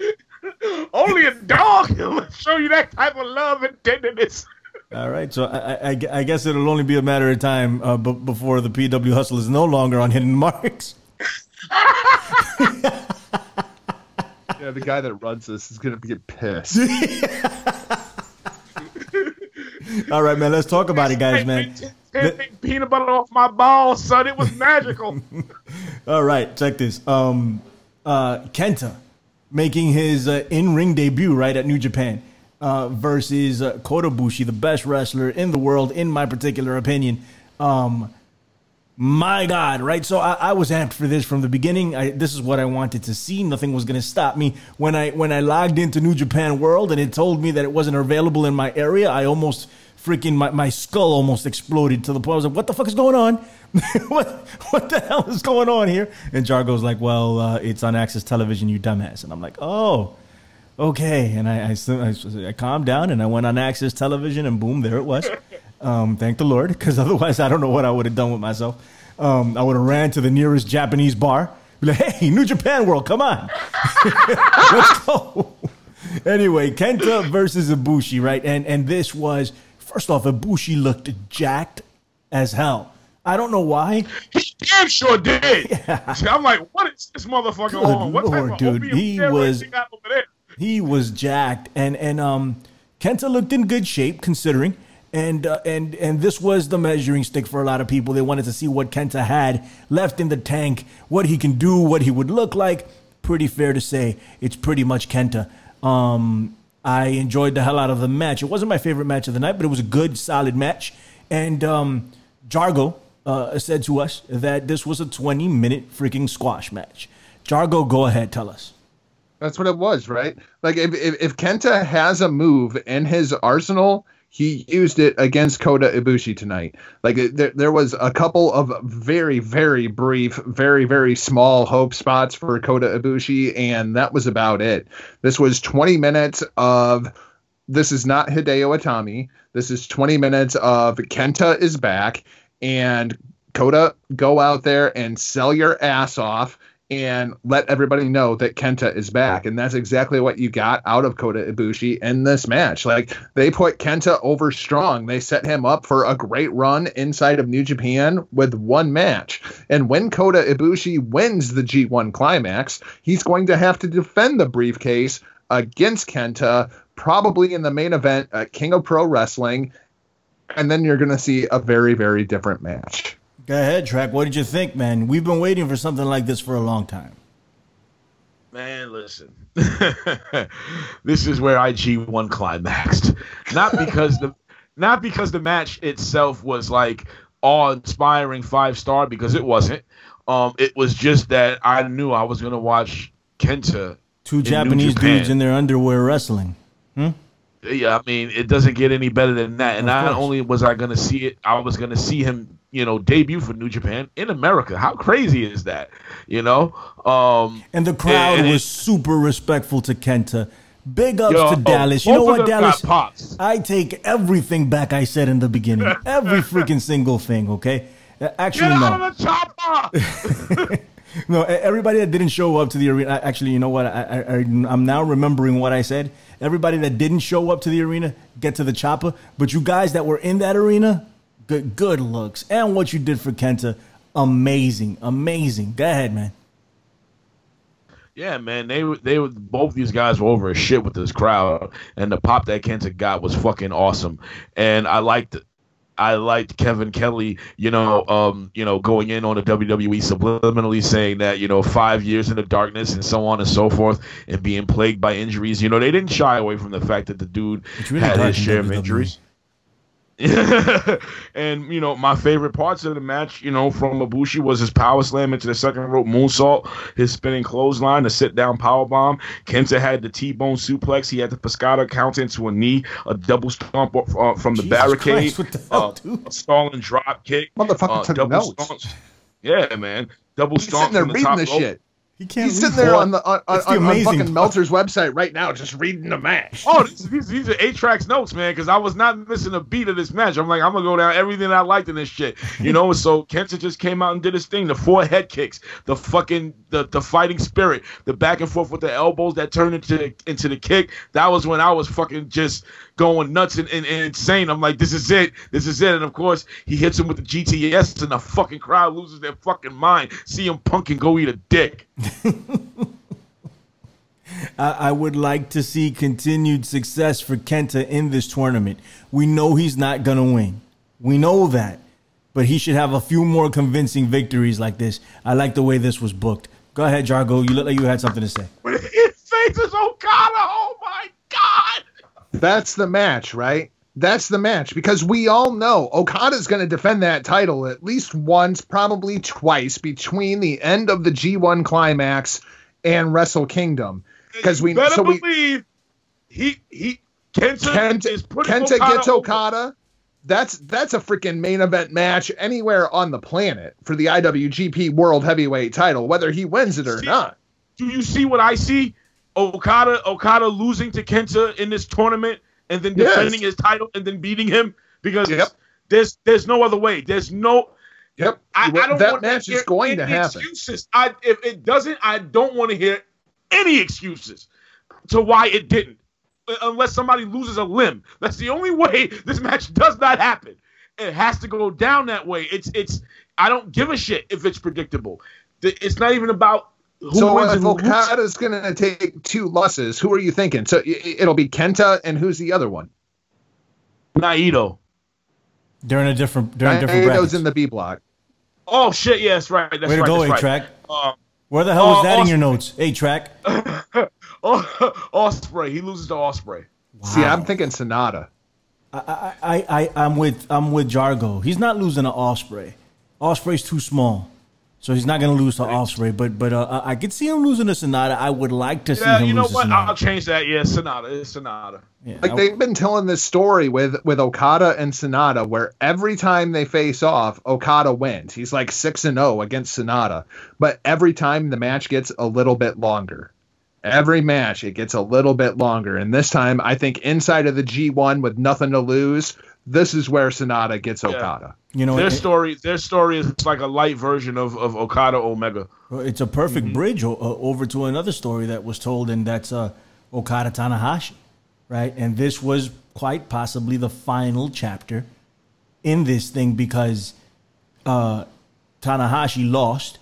it? Only a dog will show you that type of love and tenderness. All right, so I, I, I guess it'll only be a matter of time uh, b- before the PW Hustle is no longer on Hidden Marks. Yeah, the guy that runs this is gonna get pissed. All right, man, let's talk about it, guys, man. Take peanut butter off my balls, son. It was magical. All right, check this. Um, uh, Kenta making his uh, in-ring debut right at New Japan uh, versus uh, Kota Ibushi, the best wrestler in the world, in my particular opinion. Um, my God, right? So I, I was amped for this from the beginning. I, this is what I wanted to see. Nothing was going to stop me when I when I logged into New Japan World and it told me that it wasn't available in my area. I almost freaking my, my skull almost exploded to the point I was like, "What the fuck is going on? what what the hell is going on here?" And Jargo's like, "Well, uh, it's on AXS Television, you dumbass." And I'm like, "Oh." Okay. And I, I, I, I calmed down and I went on AXS Television and boom, there it was. Um, thank the Lord, because otherwise I don't know what I would have done with myself. Um, I would have ran to the nearest Japanese bar. Be like, hey, New Japan World, come on. Let's go. Anyway, Kenta versus Ibushi, right? And and this was first off, Ibushi looked jacked as hell. I don't know why. He damn sure did. See, I'm like, what is this motherfucker Good on? What Lord, type of dude. He was- he was jacked and and um Kenta looked in good shape considering and uh, and and this was the measuring stick for a lot of people. They wanted to see what Kenta had left in the tank what he can do what he would look like. Pretty fair to say it's pretty much Kenta. Um I enjoyed the hell out of the match. It wasn't my favorite match of the night but it was a good solid match. And um Jargo uh, said to us that this was a 20 minute freaking squash match. Jargo go ahead tell us That's what it was, right? Like if, if if Kenta has a move in his arsenal, he used it against Kota Ibushi tonight. Like there, there was a couple of very very brief, very very small hope spots for Kota Ibushi, and that was about it. This was 20 minutes of. This is not Hideo Itami. This is 20 minutes of Kenta is back and Kota go out there and sell your ass off and let everybody know that Kenta is back. And that's exactly what you got out of Kota Ibushi in this match. Like they put Kenta over strong. They set him up for a great run inside of New Japan with one match. And when Kota Ibushi wins the G1 climax, he's going to have to defend the briefcase against Kenta, probably in the main event at King of Pro Wrestling. And then you're going to see a very, very different match. Go ahead, Track. What did you think, man? We've been waiting for something like this for a long time. Man, listen. this is where IG one climaxed. Not because the not because the match itself was like awe-inspiring five star because it wasn't. Um, it was just that I knew I was gonna watch Kenta. Two Japanese Japan. dudes in their underwear wrestling. Yeah, I mean, it doesn't get any better than that. And not only was I gonna see it, I was gonna see him, you know, debut for New Japan in America. How crazy is that? You know? Um And the crowd And it- was super respectful to Kenta. Big ups Yo, to Dallas. You know what, Dallas? I take everything back I said in the beginning. Every freaking single thing, okay? Uh, Actually, Get no. out of the chopper! No, everybody that didn't show up to the arena. Actually, you know what? I, I, I, I'm now remembering what I said. Everybody that didn't show up to the arena, get to the chopper. But you guys that were in that arena, good, good looks. And what you did for Kenta, amazing, amazing. Go ahead, man. Yeah, man, they were they both these guys were over a shit with this crowd, and the pop that Kenta got was fucking awesome, and I liked it. I liked Kevin Kelly, you know, um, you know, going in on the WWE subliminally saying that, you know, five years in the darkness and so on and so forth, and being plagued by injuries. You know, they didn't shy away from the fact that the dude really had his share of injuries. and you know, my favorite parts of the match, you know, from Ibushi was his power slam into the second rope moonsault, his spinning clothesline, the sit down power bomb. Kenta had the T bone suplex. He had the Pescada count into a knee, a double stomp uh, from the Jesus barricade, Christ, the hell, uh, a stalling drop kick, motherfucker uh, took notes. Stomps. Yeah, man, double He's stomp. Sitting there reading the shit. He can't. He's sitting there on the on, on, the on fucking Meltzer's website right now, just reading the match. Oh, these, these, these are eight tracks notes, man. Because I was not missing a beat of this match. I'm like, I'm gonna go down everything I liked in this shit, you know. so Kenta just came out and did his thing. The four head kicks, the fucking the the fighting spirit, the back and forth with the elbows that turned into into the kick. That was when I was fucking just going nuts and, and, and, insane. I'm like, this is it. This is it. And of course, he hits him with the GTS, and the fucking crowd loses their fucking mind. See him punk and go eat a dick. I, I would like to see continued success for Kenta in this tournament. We know he's not going to win. We know that. But he should have a few more convincing victories like this. I like the way this was booked. Go ahead, Jargo. You look like you had something to say. His face is Okada. Oh my God. That's the match, right? That's the match because we all know Okada's going to defend that title at least once, probably twice between the end of the G1 climax and Wrestle Kingdom. Because we better so believe we, he he Kenta, Kenta is putting Kenta Okada gets Okada. Over. That's that's a freaking main event match anywhere on the planet for the IWGP World Heavyweight Title, whether he wins it or see, not. Do you see what I see? Okada Okada losing to Kenta in this tournament and then defending yes. his title and then beating him because yep. there's there's no other way. There's no Yep. I, I don't that match is going to happen. Excuses. I if it doesn't, I don't want to hear any excuses to why it didn't. Unless somebody loses a limb. That's the only way this match does not happen. It has to go down that way. It's it's I don't give a shit if it's predictable. It's not even about who so if Okada's going to take two losses, who are you thinking? So it'll be Kenta, and who's the other one? Naito. They're in a different. They're in different. Naito's in the B block. Oh shit! Yes, right. That's Way to right, go, A track. Uh, Where the hell uh, was that Ospreay. in your notes? A track. Ospreay. He loses to Ospreay. Wow. See, I'm thinking Sanada. I, I, I, I'm with, I'm with Jargo. He's not losing to Ospreay. Ospreay's too small. So he's not going to lose to Ospreay, but but uh, I could see him losing to Sanada. I would like to see yeah, him. you know what? I'll change that. Yeah, Sanada. is Sanada. Yeah, like they've been telling this story with with Okada and Sanada, where every time they face off, Okada wins. He's like six and zero oh against Sanada, but every time the match gets a little bit longer. Every match it gets a little bit longer, and this time I think inside of the G1 with nothing to lose, this is where Sanada gets Okada. You know, their it, story, their story is like a light version of, of Okada Omega. It's a perfect mm-hmm. bridge o- over to another story that was told, and that's uh, Okada Tanahashi, right? And this was quite possibly the final chapter in this thing because uh, Tanahashi lost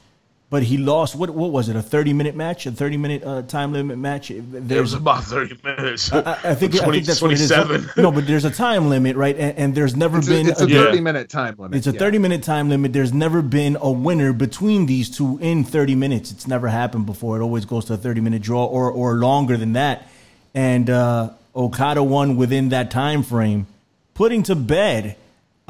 but he lost. What what was it? A thirty minute match? A thirty minute uh, time limit match? There's, it was about thirty minutes. I, I think 20, I think that's 27. what it is. No, but there's a time limit, right? And, and there's never it's been a, it's a, thirty yeah. minute time limit. It's a thirty minute time limit. There's never been a winner between these two in thirty minutes. It's never happened before. It always goes to a thirty minute draw or or longer than that. And uh, Okada won within that time frame, putting to bed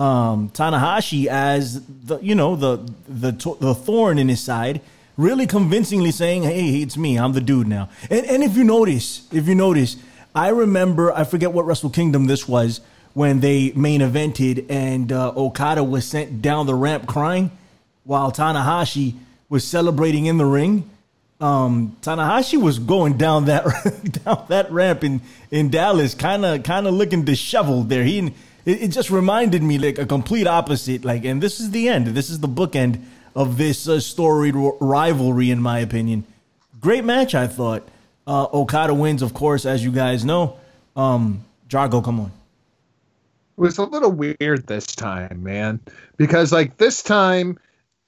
um, Tanahashi as the you know the the the thorn in his side, really convincingly saying, "Hey, it's me. I'm the dude now." And and if you notice, if you notice, I remember I forget what Wrestle Kingdom this was when they main evented and uh, Okada was sent down the ramp crying, while Tanahashi was celebrating in the ring. Um, Tanahashi was going down that down that ramp in in Dallas, kind of kind of looking disheveled there. He it, it just reminded me like a complete opposite. Like, and this is the end. This is the bookend of this uh, storied r- rivalry, in my opinion. Great match, I thought. Uh, Okada wins, of course, as you guys know. Um, Jargo, come on. It was a little weird this time, man, because like this time,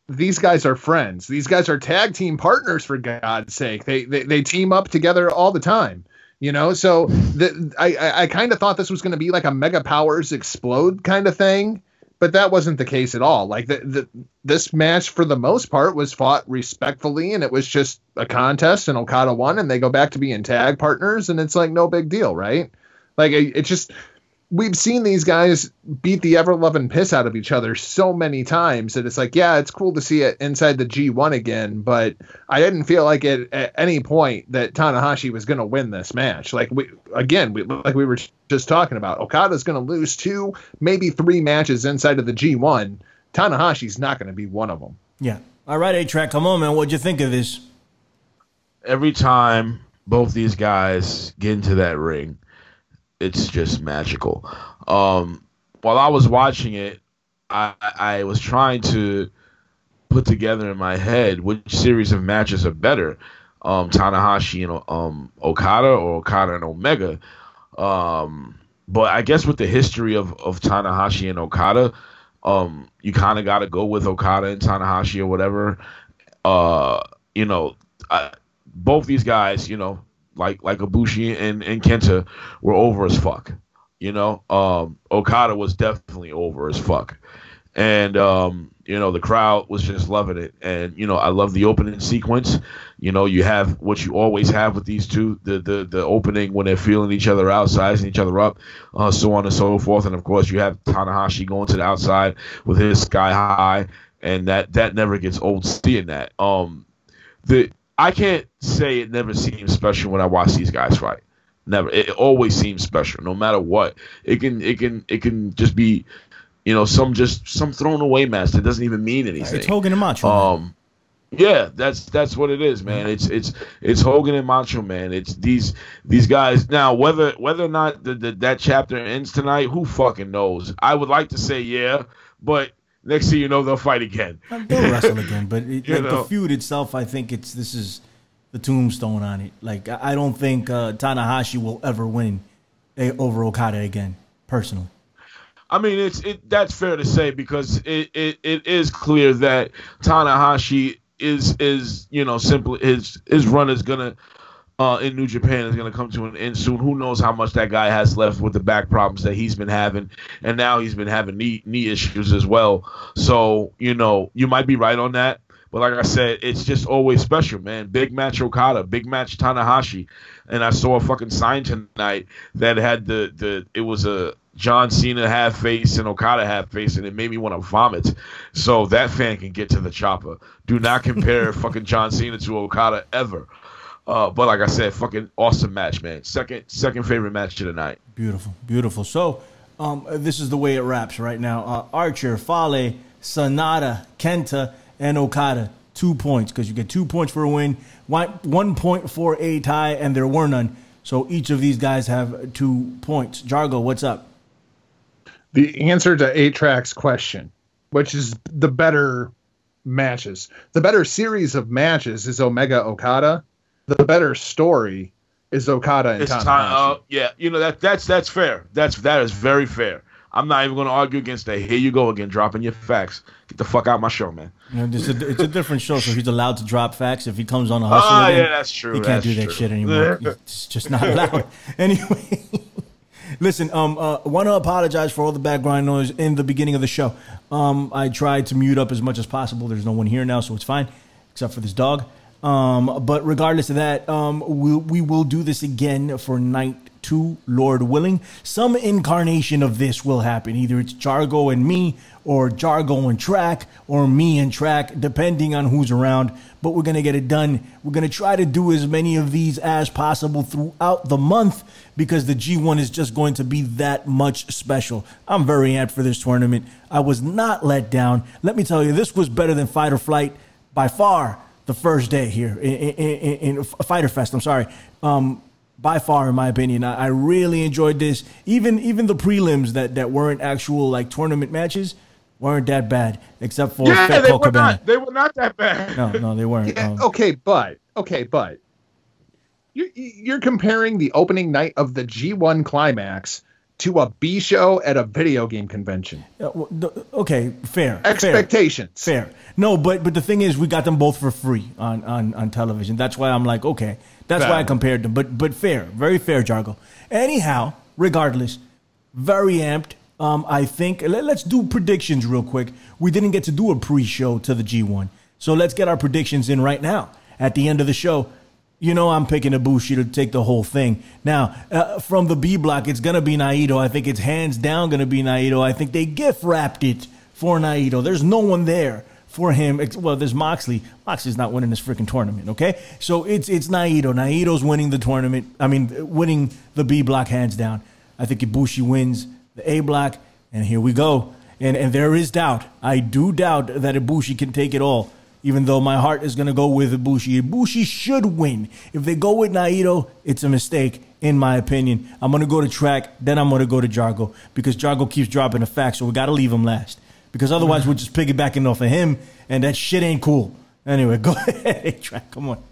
these guys are friends. These guys are tag team partners for God's sake. They they, they team up together all the time you know so the, i i, I kind of thought this was going to be like a mega powers explode kind of thing but that wasn't the case at all. Like the, the this match for the most part was fought respectfully and it was just a contest and Okada won and they go back to being tag partners and it's like no big deal, right? Like it, it just we've seen these guys beat the ever loving piss out of each other so many times that it's like, yeah, it's cool to see it inside the G1 again, but I didn't feel like it at any point that Tanahashi was going to win this match. Like we again, we like we were just talking about, Okada's going to lose two, maybe three matches inside of the G1. Tanahashi's not going to be one of them. Yeah. All right, A Track, come on, man. What'd you think of this? Every time both these guys get into that ring, it's just magical. Um, while I was watching it, I, I was trying to put together in my head which series of matches are better, um, Tanahashi and um, Okada or Okada and Omega. Um, but I guess with the history of, of Tanahashi and Okada, um, you kind of got to go with Okada and Tanahashi or whatever. Uh, you know, I, both these guys, you know, like like Ibushi and, and Kenta were over as fuck. You know, um, Okada was definitely over as fuck, and um, you know the crowd was just loving it. And you know, I love the opening sequence. You know, you have what you always have with these two: the the the opening when they're feeling each other out, sizing each other up, uh, so on and so forth. And of course, you have Tanahashi going to the outside with his sky high, and that that never gets old seeing that. Um, the I can't say it never seems special when I watch these guys fight. Never. It always seems special, no matter what. It can it can it can just be, you know, some just some thrown away match that doesn't even mean anything. It's Hogan and Macho. Um, yeah, that's that's what it is, man. It's it's it's Hogan and Macho Man. It's these these guys. Now, whether whether or not the, the, that chapter ends tonight, who fucking knows? I would like to say yeah, but next thing you know, they'll fight again. They'll wrestle again, but it, like the feud itself, I think it's this is the tombstone on it. Like I don't think uh, Tanahashi will ever win over Okada again, personally. I mean, it's it. That's fair to say because it, it, it is clear that Tanahashi is is you know simply his his run is gonna uh, in New Japan is going to come to an end soon. Who knows how much that guy has left with the back problems that he's been having, and now he's been having knee knee issues as well. So you know you might be right on that. But like I said, it's just always special, man. Big match Okada, big match Tanahashi, and I saw a fucking sign tonight that had the the it was a John Cena half face and Okada half face, and it made me want to vomit. So that fan can get to the chopper. Do not compare fucking John Cena to Okada ever. Uh, but like I said, fucking awesome match, man. Second second favorite match of the night. Beautiful, beautiful. So um, this is the way it wraps right now. Uh, Archer, Fale, Sanada, Kenta, and Okada. Two points because you get two points for a win, one, one point for a tie, and there were none. So each of these guys have two points. Jargo, what's up? The answer to A Track's question, which is the better matches, the better series of matches is Omega Okada the better story is Okada and it's Tanahashi. Time, uh, yeah, you know that that's that's fair. That's that is very fair. I'm not even going to argue against that. Here you go again, dropping your facts. Get the fuck out my show, man. You know, it's, a, it's a different show, so he's allowed to drop facts. If he comes on a hustle, ah, yeah, that's true. He can't do that true. shit anymore. it's just not allowed. anyway, listen. Um, uh, want to apologize for all the background noise in the beginning of the show. Um, I tried to mute up as much as possible. There's no one here now, so it's fine, except for this dog. Um, but regardless of that, um, we'll, we will do this again for night two, Lord willing. Some incarnation of this will happen. Either it's Jargo and me, or Jargo and Track, or me and Track, depending on who's around. But we're going to get it done. We're going to try to do as many of these as possible throughout the month because the G1 is just going to be that much special. I'm very amped for this tournament. I was not let down. Let me tell you, this was better than Fight or Flight by far the first day here in, in, in Fyter Fest. I'm sorry. Um, by far, in my opinion, I, I, really enjoyed this. Even even the prelims that, that weren't actual like tournament matches weren't that bad, except for yeah, they were not. They were not that bad. No, no, they weren't. Yeah, um, okay, but okay, but you, you're comparing the opening night of the G1 climax to a B show at a video game convention. Uh, okay, fair. Expectations. Fair. fair. No, but but the thing is, we got them both for free on on, on television. That's why I'm like, okay, that's why I compared them. But but fair, very fair, Jargo. Anyhow, regardless, very amped. Um, I think let, us do predictions real quick. We didn't get to do a pre-show to the G1, so let's get our predictions in right now. At the end of the show, you know I'm picking Ibushi to take the whole thing. Now, uh, from the B block, it's gonna be Naito. I think it's hands down gonna be Naito. I think they gift wrapped it for Naito. There's no one there for him. Well, there's Moxley. Moxley's not winning this freaking tournament, okay? So it's it's Naito. Naito's winning the tournament. I mean, winning the B block hands down. I think Ibushi wins the A block, and here we go. And and there is doubt. I do doubt that Ibushi can take it all. Even though my heart is gonna go with Ibushi. Ibushi should win. If they go with Naito, it's a mistake, in my opinion. I'm gonna go to track, then I'm gonna go to Jargo because Jargo keeps dropping the facts, so we gotta leave him last because otherwise we're just piggybacking off of him, and that shit ain't cool. Anyway, go ahead, track. Come on.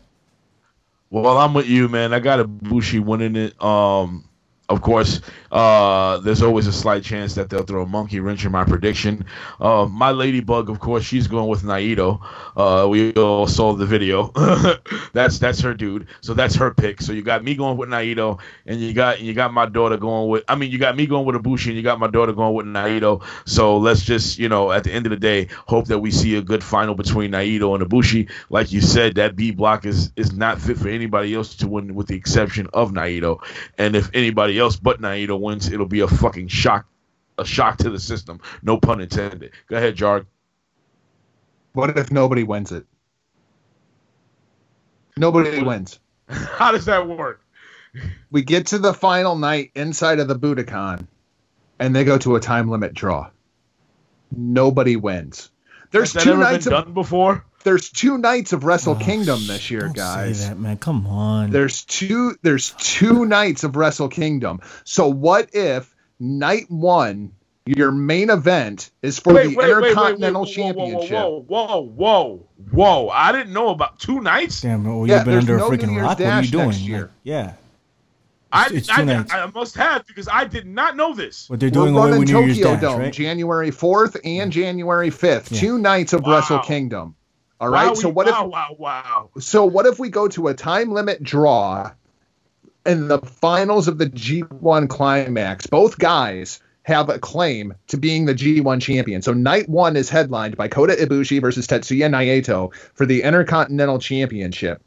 Well, I'm with you, man. I got Ibushi winning it. Um, of course, uh, there's always a slight chance that they'll throw a monkey wrench in my prediction. Uh, my ladybug, of course, she's going with Naito. Uh, we all saw the video. that's that's her dude. So that's her pick. So you got me going with Naito, and you got you got my daughter going with. I mean, you got me going with Ibushi, and you got my daughter going with Naito. So let's just you know, at the end of the day, hope that we see a good final between Naito and Ibushi. Like you said, that B block is is not fit for anybody else to win, with the exception of Naito. And if anybody else but Naito wins, it'll be a fucking shock, a shock to the system. No pun intended. Go ahead, Jarg. What if nobody wins it? Nobody wins. How does that work? We get to the final night inside of the Budokan, and they go to a time limit draw. Nobody wins. There's two nights of, done before there's two nights of Wrestle oh, Kingdom this year, guys. that, man. Come on. There's two. There's two nights of Wrestle Kingdom. So what if night one, your main event, is for wait, the wait, Intercontinental wait, Championship? Whoa, whoa, whoa, whoa, I didn't know about two nights. Damn, well, you've yeah, been under no a freaking rock. What are you doing? Like, yeah. I, it's I, I, I, must have because I did not know this. What they're doing We're running Tokyo Dome, right? January 4th and January 5th. Yeah. Two nights of wow. Wrestle Kingdom. All right. So what wow, if wow, wow. So what if we go to a time limit draw in the finals of the G1 climax? Both guys have a claim to being the G1 champion. So night one is headlined by Kota Ibushi versus Tetsuya Naito for the Intercontinental Championship.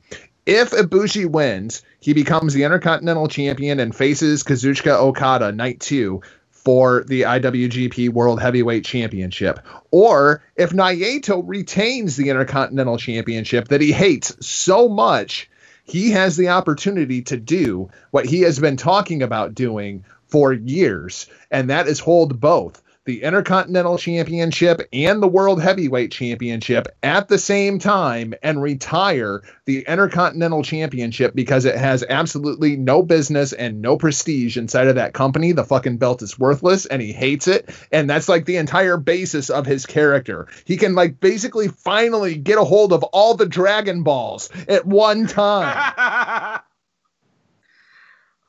If Ibushi wins, he becomes the Intercontinental Champion and faces Kazuchika Okada night two for the IWGP World Heavyweight Championship. Or if Naito retains the Intercontinental Championship that he hates so much, he has the opportunity to do what he has been talking about doing for years, and that is hold both the Intercontinental Championship and the World Heavyweight Championship at the same time and retire the Intercontinental Championship because it has absolutely no business and no prestige inside of that company. The fucking belt is worthless and he hates it. And that's like the entire basis of his character. He can, like, basically finally get a hold of all the Dragon Balls at one time.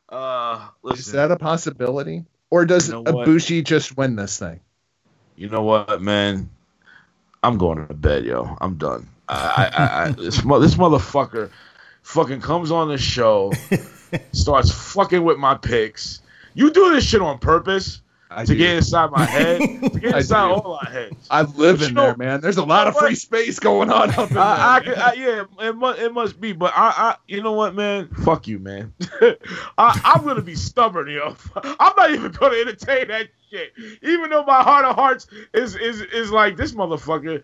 uh, Is that a possibility? Or does you know Ibushi just win this thing? You know what, man? I'm going to bed, yo. I'm done. I, I, I this, this motherfucker fucking comes on the show, starts fucking with my picks. You do this shit on purpose. I to do. get inside my head, to get inside all our heads. I live but in there, know, man. There's a lot of free space going on up in I, there. I, I, yeah, it must, it must be. But I, I, you know what, man? Fuck you, man. I, I'm gonna be stubborn, yo. I'm not even gonna entertain that shit. Even though my heart of hearts is is is like this motherfucker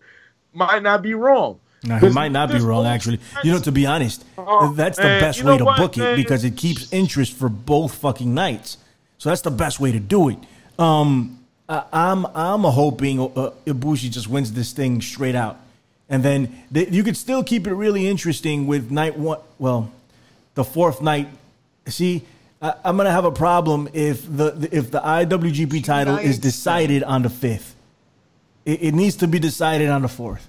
might not be wrong. No, he might not be wrong, actually. You know, to be honest, uh, that's the man, best way to what, book man? it because it keeps interest for both fucking nights. So that's the best way to do it. Um, I, am I'm, I'm hoping uh, Ibushi just wins this thing straight out, and then they, you could still keep it really interesting with night one. Well, the fourth night. See, I, am gonna have a problem if the if the IWGP title is decided on the fifth. It, it needs to be decided on the fourth.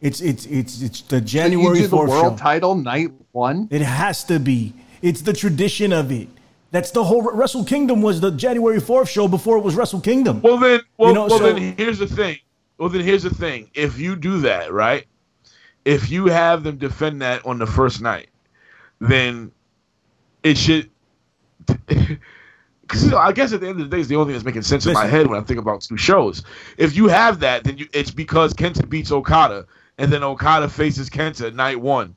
It's it's it's it's the January fourth world show. title night one. It has to be. It's the tradition of it. That's the whole Wrestle Kingdom was the January 4th show before it was Wrestle Kingdom. Well then, well, you know, well so, then here's the thing. Well then here's the thing. If you do that, right? If you have them defend that on the first night, then it should because because you know, I guess at the end of the day, it's the only thing that's making sense Listen. in my head when I think about two shows. If you have that, then you, it's because Kenta beats Okada, and then Okada faces Kenta night one.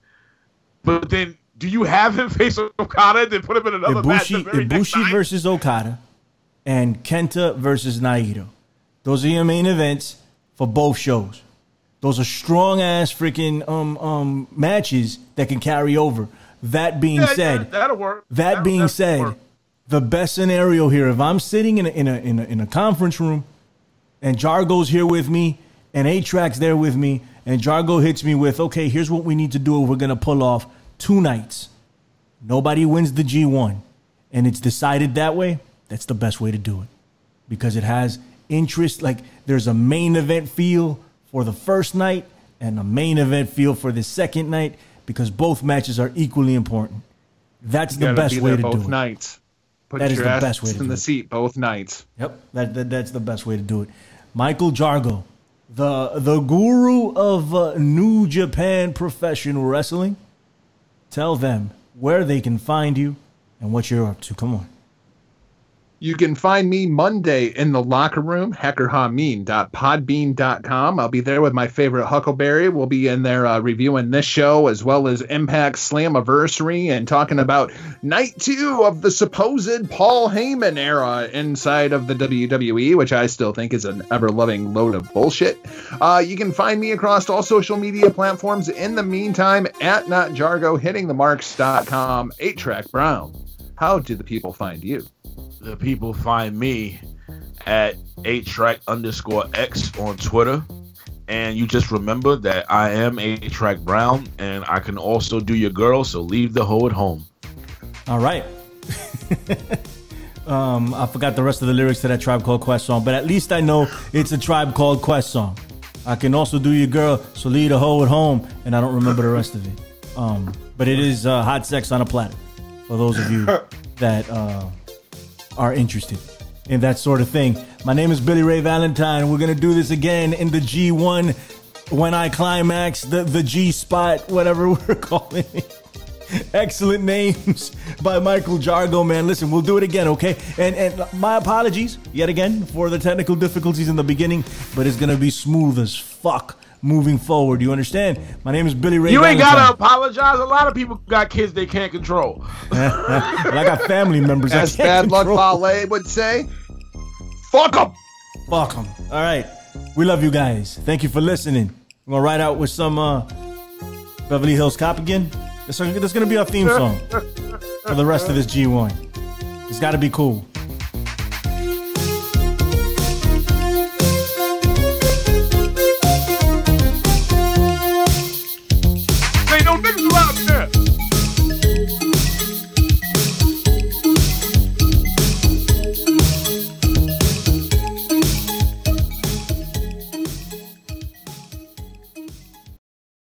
But then, do you have him face Okada and then put him in another Ibushi, match? Ibushi versus Okada, and Kenta versus Naito. Those are your main events for both shows. Those are strong ass freaking um um matches that can carry over. That being yeah, said, yeah, that'll work. That that'll, being said, work. the best scenario here, if I'm sitting in a, in a in a in a conference room, and Jargo's here with me, and A Track's there with me, and Jargo hits me with, okay, here's what we need to do. if We're gonna pull off two nights. Nobody wins the G1, and it's decided that way. That's the best way to do it because it has interest. Like there's a main event feel for the first night and a main event feel for the second night because both matches are equally important. That's the best way to both do it. nights. Put that is the best way to in the it. seat both nights. Yep, that, that, that's the best way to do it. Michael Jargo, the the guru of uh, New Japan Professional Wrestling. Tell them where they can find you and what you're up to. Come on. You can find me Monday in the locker room, hackerhameen.podbean.com. I'll be there with my favorite Huckleberry. We'll be in there uh, reviewing this show as well as Impact Slammiversary and talking about night two of the supposed Paul Heyman era inside of the WWE, which I still think is an ever loving load of bullshit. Uh, you can find me across all social media platforms. In the meantime, at NotJargo, hittingthemarks.com, 8 Track Brown. How do the people find you? The people find me at 8track underscore X on Twitter. And you just remember that I am a track Brown and I can also do your girl, so leave the hoe at home. All right. um, I forgot the rest of the lyrics to that Tribe Called Quest song, but at least I know it's a Tribe Called Quest song. I can also do your girl, so leave the hoe at home, and I don't remember the rest of it. Um, but it is uh, hot sex on a platter for those of you that uh, are interested in that sort of thing. My name is Billy Ray Valentine. We're going to do this again in the G1 when I climax, the, the G spot, whatever we're calling it. Excellent names by Michael Jargo, man. Listen, we'll do it again, okay? And and my apologies yet again for the technical difficulties in the beginning, but it's gonna be smooth as fuck moving forward. You understand? My name is Billy Ray. You ain't gotta apologize. A lot of people got kids they can't control. I got family members. As bad luck Fale would say, fuck them. Fuck them. All right. We love you guys. Thank you for listening. I'm gonna ride out with some uh, Beverly Hills Cop again. This is gonna be our theme song for the rest of this G1. It's got to be cool.